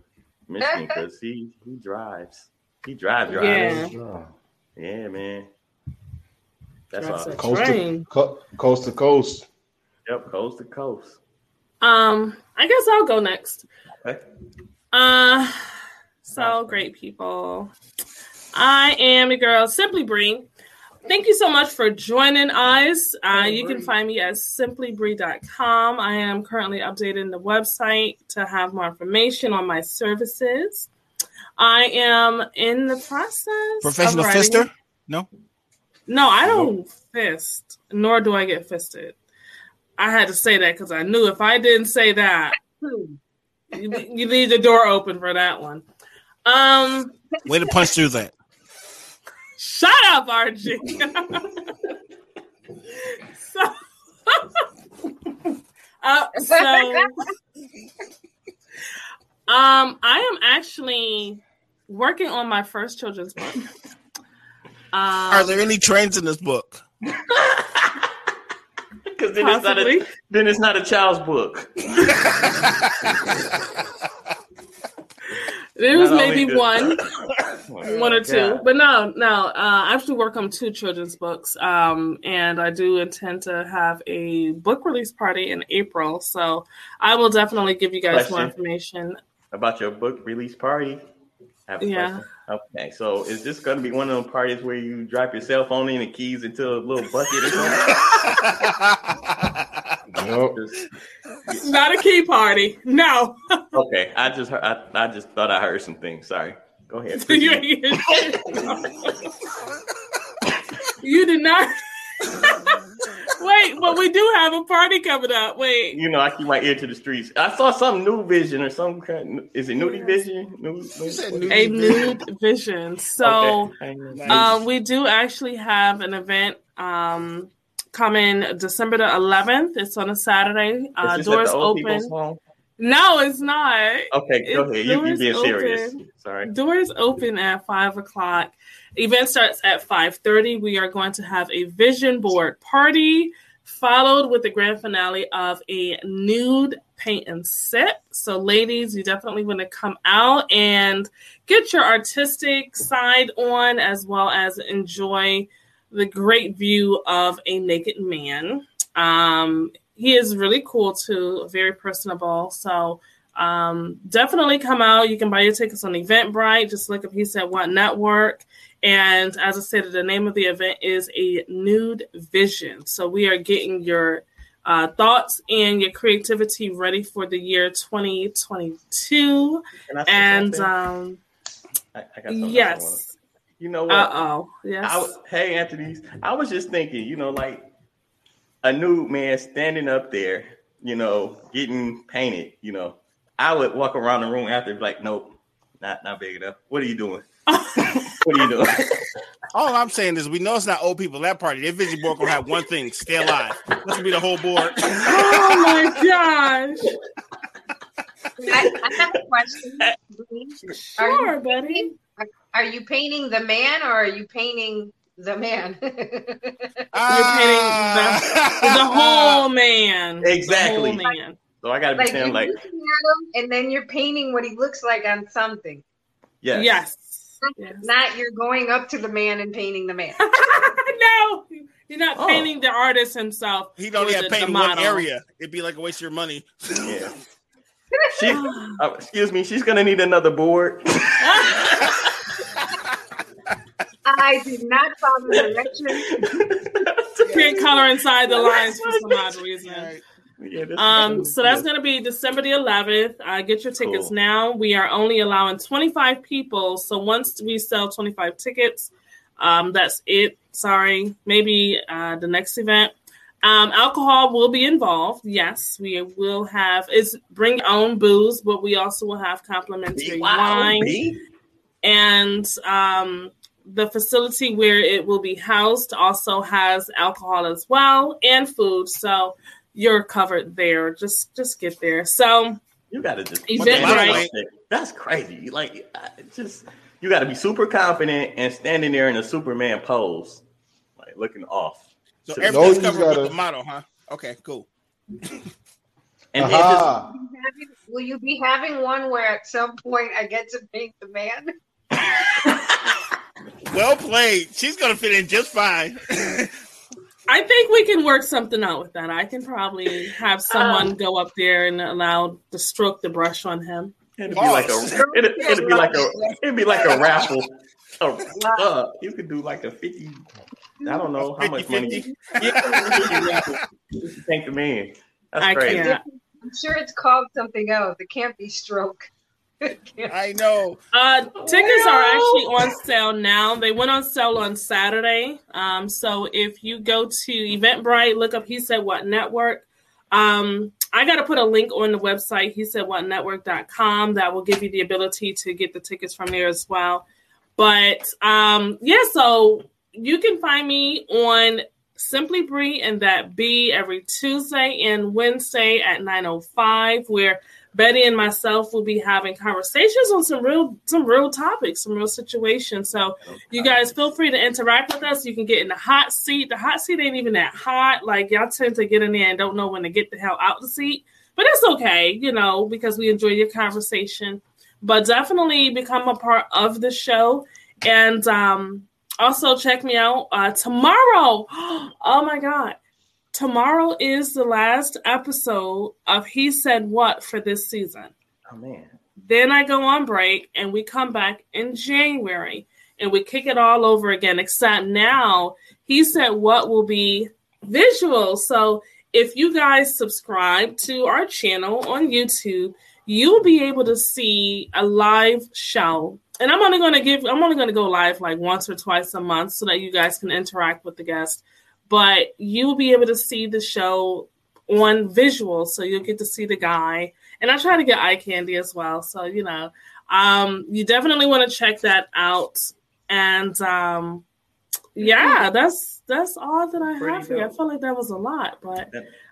Michigan because he he drives. He drive drives. Yeah. Yeah, man. That's, That's all. a Coast to, train. co- coast to coast. Yep, coast to coast. Um, I guess I'll go next. Okay. Uh, so great people. I am your girl, Simply Bree. Thank you so much for joining us. Uh, you can find me at simplybree.com. I am currently updating the website to have more information on my services. I am in the process. Professional writing- fister? No. No, I don't fist, nor do I get fisted. I had to say that because I knew if I didn't say that, you, you leave the door open for that one. Um, Way to punch through that. Shut up, RG. so, uh, so, um, I am actually working on my first children's book. Um, Are there any trains in this book? Because then it's not a then it's not a child's book. There was maybe only one, one or two, Yeah. but no, no. Uh, I actually work on two children's books, um, and I do intend to have a book release party in April. So I will definitely give you guys more information. about your book release party. I have a Yeah. question. Okay, so is this going to be one of those parties where you drop your cell phone in the keys into a little bucket or something? Yup. Just- Not a key party, no. okay, I just heard, I, I just thought I heard some things. Sorry. Go ahead. you, ain't you did not. Wait, but we do have a party coming up. Wait, You know, I keep my ear to the streets. I saw some new vision or some kind. Is it nudie vision? New, said new- nude- a nude vision. So. Okay. Um, we do actually have an event um, coming December the 11th. It's on a Saturday. Uh, Is this at doors the old people's open. No, it's not. Okay, go It's- ahead. You, doors being serious? Sorry. Doors open at five o'clock. Event starts at five thirty. We are going to have a vision board party, followed with the grand finale of a nude paint and sip. So, ladies, you definitely want to come out and get your artistic side on, as well as enjoy the great view of a naked man. Um, he is really cool too, very personable. So um, definitely come out. You can buy your tickets on Eventbrite. Just look up He Said What Network. And as I said, the name of the event is a nude vision. So we are getting your uh, thoughts and your creativity ready for the year 2022. Can I say And um, I, I got something I yes, You know what? uh oh, yes. I hey, Anthony, I was just thinking, you know, like a new man standing up there, you know, getting painted, you know, I would walk around the room after, like, nope, not not big enough. What are you doing? what are you doing? All I'm saying is we know it's not old people at that party. Their vision board gonna have one thing: stay alive. That's gonna be the whole board. oh my gosh. I, I have a question. Are Sure, you buddy. Painting? Are, are you painting the man or are you painting the man? You're painting the, the whole man. Exactly. The whole man. So I gotta be like saying like, looking at him and then you're painting what he looks like on something. yes, Yes. Yes. Not you're going up to the man and painting the man. no, you're not Oh. painting the artist himself. He'd only or have painted one area. It'd be like a waste of your money. yeah. She, uh, excuse me, she's gonna need another board. I did not follow the directions. Can't color inside the lines for some odd reason. Yeah, Um, so that's going to be December the 11th. Uh, get your tickets Cool. now. We are only allowing 25 people. So once we sell 25 tickets, um, that's it. Sorry. Maybe uh, the next event. Um, alcohol will be involved. Yes, we will have. It's bring your own booze, but we also will have complimentary wine BYOB. and um, the facility where it will be housed also has alcohol as well and food so you're covered there just just get there so You gotta just Event right. That's crazy. Like, just you gotta be super confident and standing there in a Superman pose, like looking off. So So- everything's you covered gotta- with the model, huh? Okay, cool. And then just Aha. Having- Will you be having one where at some point I get to paint the man? Well played. She's gonna fit in just fine. i think we can work something out with that i can probably have someone go up there and allow the stroke the brush on him it'd be like a it'd, it'd be like a it'd be like a raffle. Oh, uh, you could do like a fifty. I don't know how much money. 50-50. Yeah, 50 raffle. Thank the man. That's i crazy. can't I'm sure it's called something else. It can't be stroke. I know. Uh, tickets are actually on sale now. They went on sale on Saturday. Um, so if you go to Eventbrite, look up He Said What Network. Um, I got to put a link on the website, he said what network.com, that will give you the ability to get the tickets from there as well. But um, yeah, so you can find me on Simply Bree and that B every Tuesday and Wednesday at 9.05, where Betty and myself will be having conversations on some real some real topics, some real situations. So you guys feel free to interact with us. You can get in the hot seat. The hot seat ain't even that hot. Like y'all tend to get in there and don't know when to get the hell out the seat. But it's okay, you know, because we enjoy your conversation. But definitely become a part of the show. And um also check me out uh tomorrow. Oh my god tomorrow is the last episode of He Said What for this season. Oh man. Then I go on break and we come back in January and we kick it all over again, except now He Said What will be visual. So if you guys subscribe to our channel on YouTube, you'll be able to see a live show. And I'm only going to give, I'm only going to go live like once or twice a month so that you guys can interact with the guests but you'll be able to see the show on visual so you'll get to see the guy. And i try to get eye candy as well so you know. Um you definitely want to check that out. And um yeah that's that's all that i Pretty have for you. I felt like that was a lot but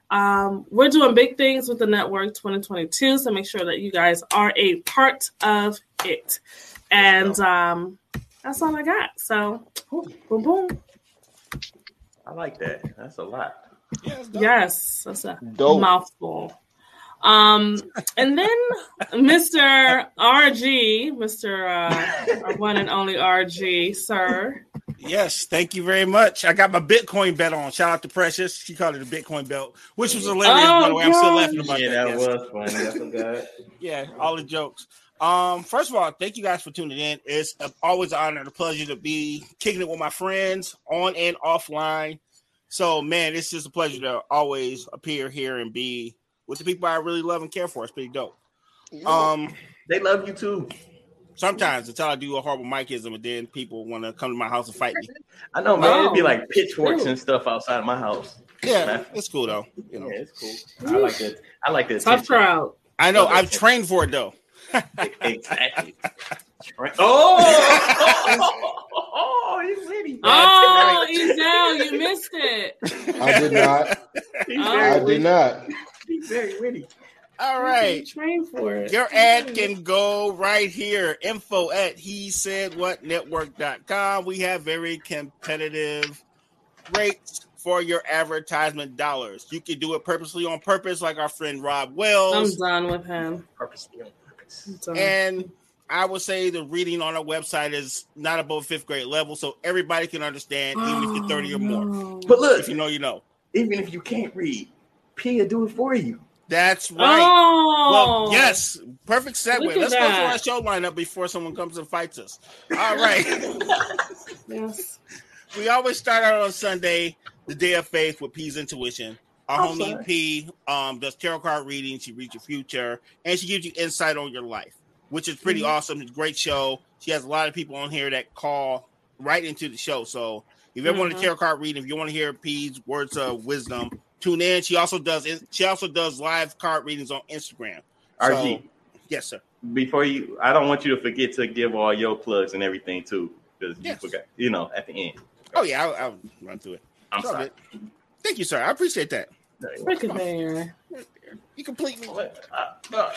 um we're doing big things with the network 2022 so make sure that you guys are a part of it. And um that's all i got. So boom boom I like that. That's a lot. Yeah, it's. Yes, that's a Dope. mouthful. Um, and then Mr. RG, Mr. Uh, one and only RG, sir. Yes, thank you very much. I got my Bitcoin bet on. Shout out to Precious. She called it a Bitcoin belt, which was hilarious. Oh, by the way, I'm still laughing about Yeah, that. that was funny. I forgot. yeah, all the jokes. Um, first of all, thank you guys for tuning in. It's a, always an honor and a pleasure to be kicking it with my friends on and offline. So, man, it's just a pleasure to always appear here and be with the people I really love and care for. It's pretty dope. Um, They love you too. sometimes until I do a horrible Mikeism, and then people want to come to my house and fight me. I know, man. It'd be Oh. like pitchforks and stuff outside of my house. Yeah, it's cool though. You Yeah, know, it's cool. I like that. I like that. Tough crowd. I know I've trained for it though. Exactly. Oh, oh, he's witty. Oh, Ezel, you missed it. I did not. He's Oh. very I witty. did not. He's very witty. All right. Train for it. Your ad can go right here. Info at he said what network.com. We have very competitive rates for your advertisement dollars. You can do it purposely on purpose, like our friend Rob Wells. I'm done with him. Purposely on purpose. I'm done. And I would say the reading on our website is not above fifth grade level, so everybody can understand, even if you're 30 or more. Oh, But look, If you know, you know. even if you can't read, P will do it for you. That's right. Oh, Well, yes, perfect segue. Let's go through our show lineup before someone comes and fights us. All right. Yes. we always start out on Sunday, the day of faith, with P's intuition. Our Oh, homie sorry. P um, does tarot card reading. She reads your future, and she gives you insight on your life, which is pretty Mhm. awesome. It's a great show. She has a lot of people on here that call right into the show. So if you ever want a Mhm. tarot card reading, if you want to hear P's words of wisdom, tune in. She also does she also does live card readings on Instagram. RG, yes, sir. before you, I don't want you to forget to give all your plugs and everything too, because Yes. you forgot. You know, at the end. Oh yeah, I'll, I'll run through it. I'm It's sorry. good. Thank you, sir. I appreciate that. Look at there. You complete me. Uh,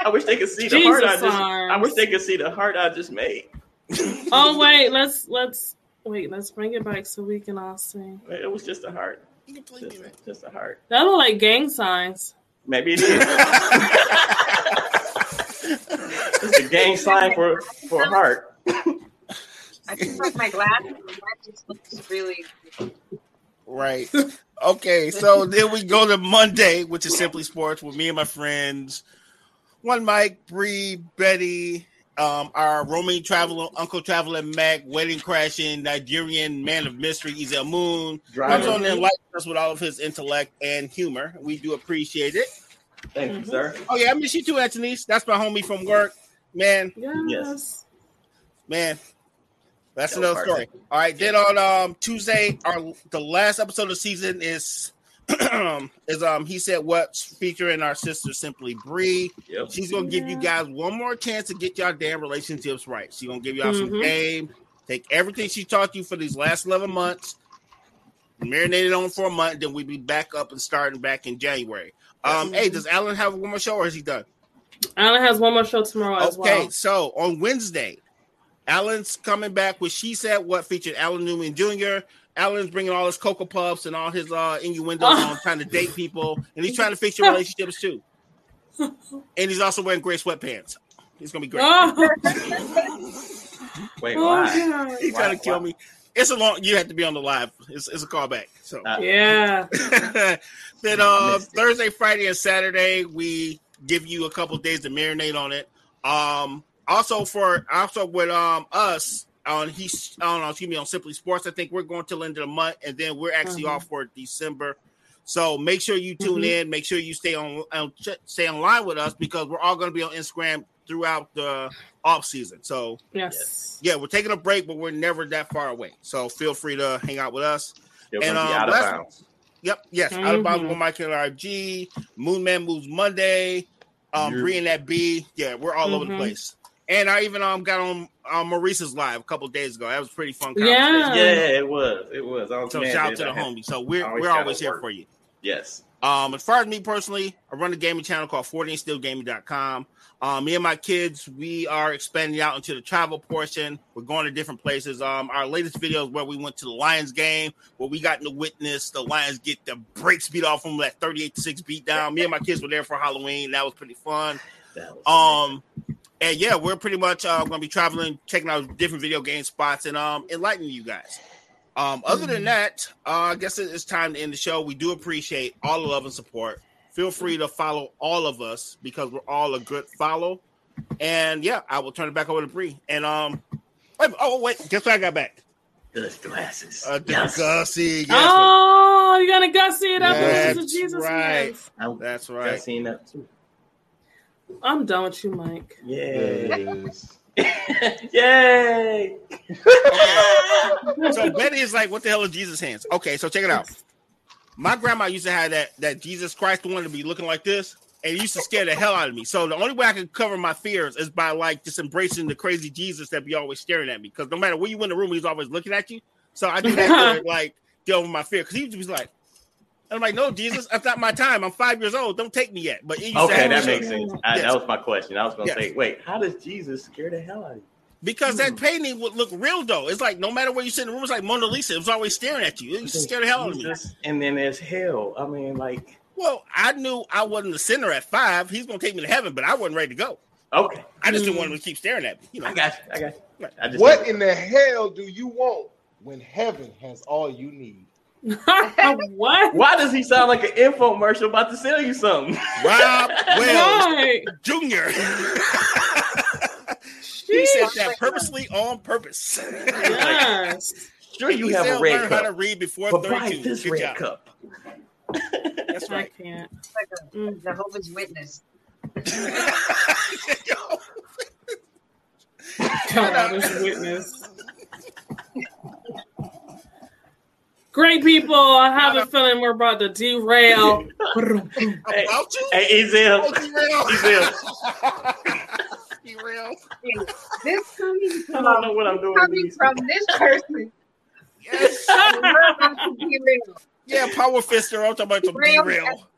I wish they could see the heart I Jesus just. I wish they could see the heart I just made. Oh wait, let's let's wait. Let's bring it back so we can all see. It was just a heart. You complete Just, man. just a heart. That look like gang signs. Maybe it is. it's a gang sign for for a heart. I took off my glasses. and That just looks really. Right. Okay. So then we go to Monday, which is simply sports with me and my friends. One Mike, Bree, Betty, um, our roaming traveler, Uncle Traveler Mac, wedding crashing, Nigerian man of mystery, Ezel Moon. Comes on and enlightens us with all of his intellect and humor. We do appreciate it. Thank you, sir. Oh yeah, I miss you too, Anthony's. That's my homie from work. Man, Yes. man. That's That another story. All right. Then on um Tuesday, our the last episode of the season is is um he said what's featuring our sister Simply Bree. Yep. She's gonna give you guys one more chance to get y'all damn relationships right. She's gonna give y'all some Mhm. game. Take everything she taught you for these last eleven months, marinate it on for a month, then we be back up and starting back in January. Um, hey, does Alan have one more show or is he done? Alan has one more show tomorrow as Okay, well. so on Wednesday, Alan's coming back with She Said What featured Alan Newman Jr. Alan's bringing all his Cocoa Puffs and all his uh, innuendos on trying to date people, and he's trying to fix your relationships too. And he's also wearing gray sweatpants. It's gonna be great. Oh, Wait, oh, why? God. He's Why- trying to kill why? me. It's a long. You have to be on the live. It's, it's a callback. So Uh, Yeah. then uh. Thursday, Friday, and Saturday we give you a couple days to marinate on it. Um, also for also with um us on he's on excuse me on Simply Sports. I think we're going till the end of the month, and then we're actually Mhm. off for December. So make sure you tune Mhm. in. Make sure you stay on, on ch- stay online with us because we're all going to be on Instagram throughout the off season. So Yes. yeah, we're taking a break, but we're never that far away. So feel free to hang out with us. They're And, um, out of bounds. Yep, yes. Out of bounds with Mike and RG. Moon Man moves Monday. Um, Yeah. Bree and that B. Yeah, we're all over the Mhm. place. And I even um got on um, Maurice's live a couple days ago. That was pretty fun. Yeah. Yeah, it was. It was. I was So mad shout out to the I homie. So we're always we're always here work. for you. Yes. Um, as far as me personally, I run a gaming channel called 40andstillgaming.com. Um, me and my kids, we are expanding out into the travel portion. We're going to different places. Um, our latest video is where we went to the Lions game, where we got to witness the Lions get the brakes beat off from that 38 to 6 beat down. Me and my kids were there for Halloween. That was pretty fun. That was Um, and yeah, we're pretty much uh, going to be traveling, checking out different video game spots, and um, enlightening you guys. Um, other than that, uh, I guess it's time to end the show. We do appreciate all the love and support. Feel free to follow all of us because we're all a good follow. And yeah, I will turn it back over to Bree. And um, wait, oh wait, guess what I got back? Those glasses. Uh, Yes. Gussie. Yes, Oh, you're gonna gussy it up That's with Jesus right. hands. That's right. right. seen that too. I'm done with you, Mike. Yeah. Yes. Yay. So Betty is like, "What the hell is Jesus' hands?" Okay, so check it out. My grandma used to have that that Jesus Christ one to be looking like this, and it used to scare the hell out of me. So the only way I could cover my fears is by like just embracing the crazy Jesus that be always staring at me. Because no matter where you in the room, he's always looking at you. So I do that to like get with my fear. Because he used to be like, I'm like, "No, Jesus, that's not my time. I'm five years old. Don't take me yet." But he used Okay, have that makes sense. I, Yes. That was my question. I was gonna Yes. say, wait, how does Jesus scare the hell out of you? because that hmm. painting would look real though. It's like no matter where you sit in the room, it's like Mona Lisa. It was always staring at you. It used to the hell out of me. And then there's hell. I mean, like, Well, I knew I wasn't the sinner at five. He's gonna take me to heaven, but I wasn't ready to go. okay, I just didn't hmm. want him to keep staring at me. You know, I got you. I got you. I just What in the hell do you want when heaven has all you need? What? Why does he sound like an infomercial about to sell you something? Rob Wells Right. Jr. he said that purposely on purpose. Yes. Sure, you He have said a red learn how to read before but buy 32. this Good red job. cup. That's I right. can't. It's like a Mm. Jehovah's Witness. Jehovah's Witness. Great people. I have a feeling we're about to derail. Hey, About you? hey, Ezel. Oh, derail. Derail. This coming I don't know from, what I'm doing. coming from this person. Yes. We're about to be real. Yeah, power fister. I'm talking about the Derail. derail.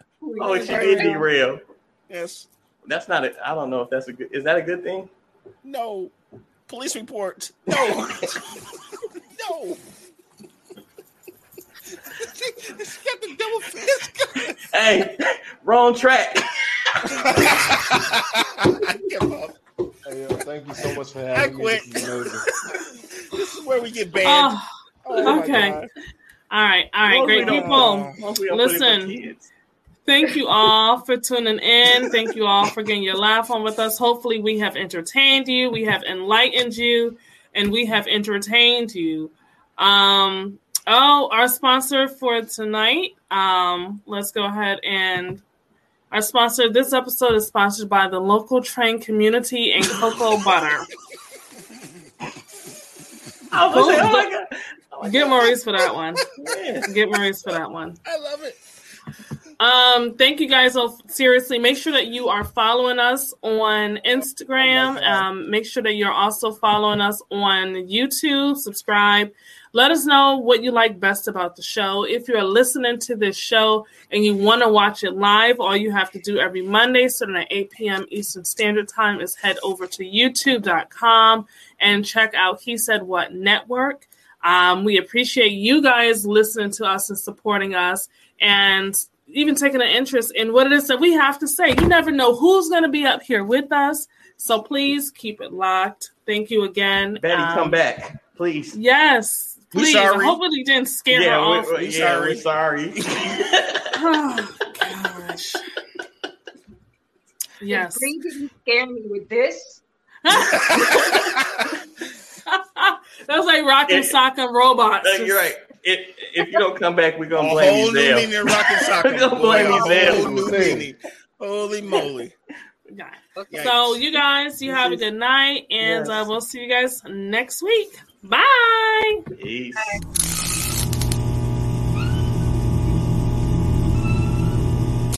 Oh, she did derail. Yes. That's not it. I don't know if that's a good. Is that a good thing? No. Police report. No. no. She's got the double fist. Hey, wrong track. I give up. Hey, yo, thank you so much for I having me. quit. This is. This is where we get banned. Oh, Oh, okay. All right, all right, Mostly great people. mostly don't put it for Listen. Thank you all for tuning in. Thank you all for getting your laugh on with us. Hopefully, we have entertained you, we have enlightened you, and we have entertained you. Um, oh, our sponsor for tonight. Um, let's go ahead and our sponsor. This episode is sponsored by the local train community and cocoa butter. I was gonna oh my god. Oh my Get God. Maurice for that one. Yeah. Get Maurice for that one. I love it. Um, thank you guys all. Seriously, make sure that you are following us on Instagram. Um, make sure that you're also following us on YouTube. Subscribe. Let us know what you like best about the show. If you're listening to this show and you want to watch it live, all you have to do every Monday, starting at 8 p.m. Eastern Standard Time, is head over to youtube.com and check out He Said What Network. Um, we appreciate you guys listening to us and supporting us and even taking an interest in what it is that we have to say. You never know who's going to be up here with us. So please keep it locked. Thank you again. Betty, Um, come back, please. Yes, please. sorry. Hopefully, you didn't scare her Yeah, off. we, we, We yeah, we're sorry. Oh, gosh. Yes. Bree didn't scare me with this. That was like rocking Yeah. sock and robots. No, You're right. If, if you don't come back, we're gonna blame whole you, new Zell. meaning of rock and soccer. We're gonna blame Boy, you, a whole new meaning. Holy moly. Okay. So, you guys, you have a good night, and Yes. uh, we'll see you guys next week. Bye. Peace.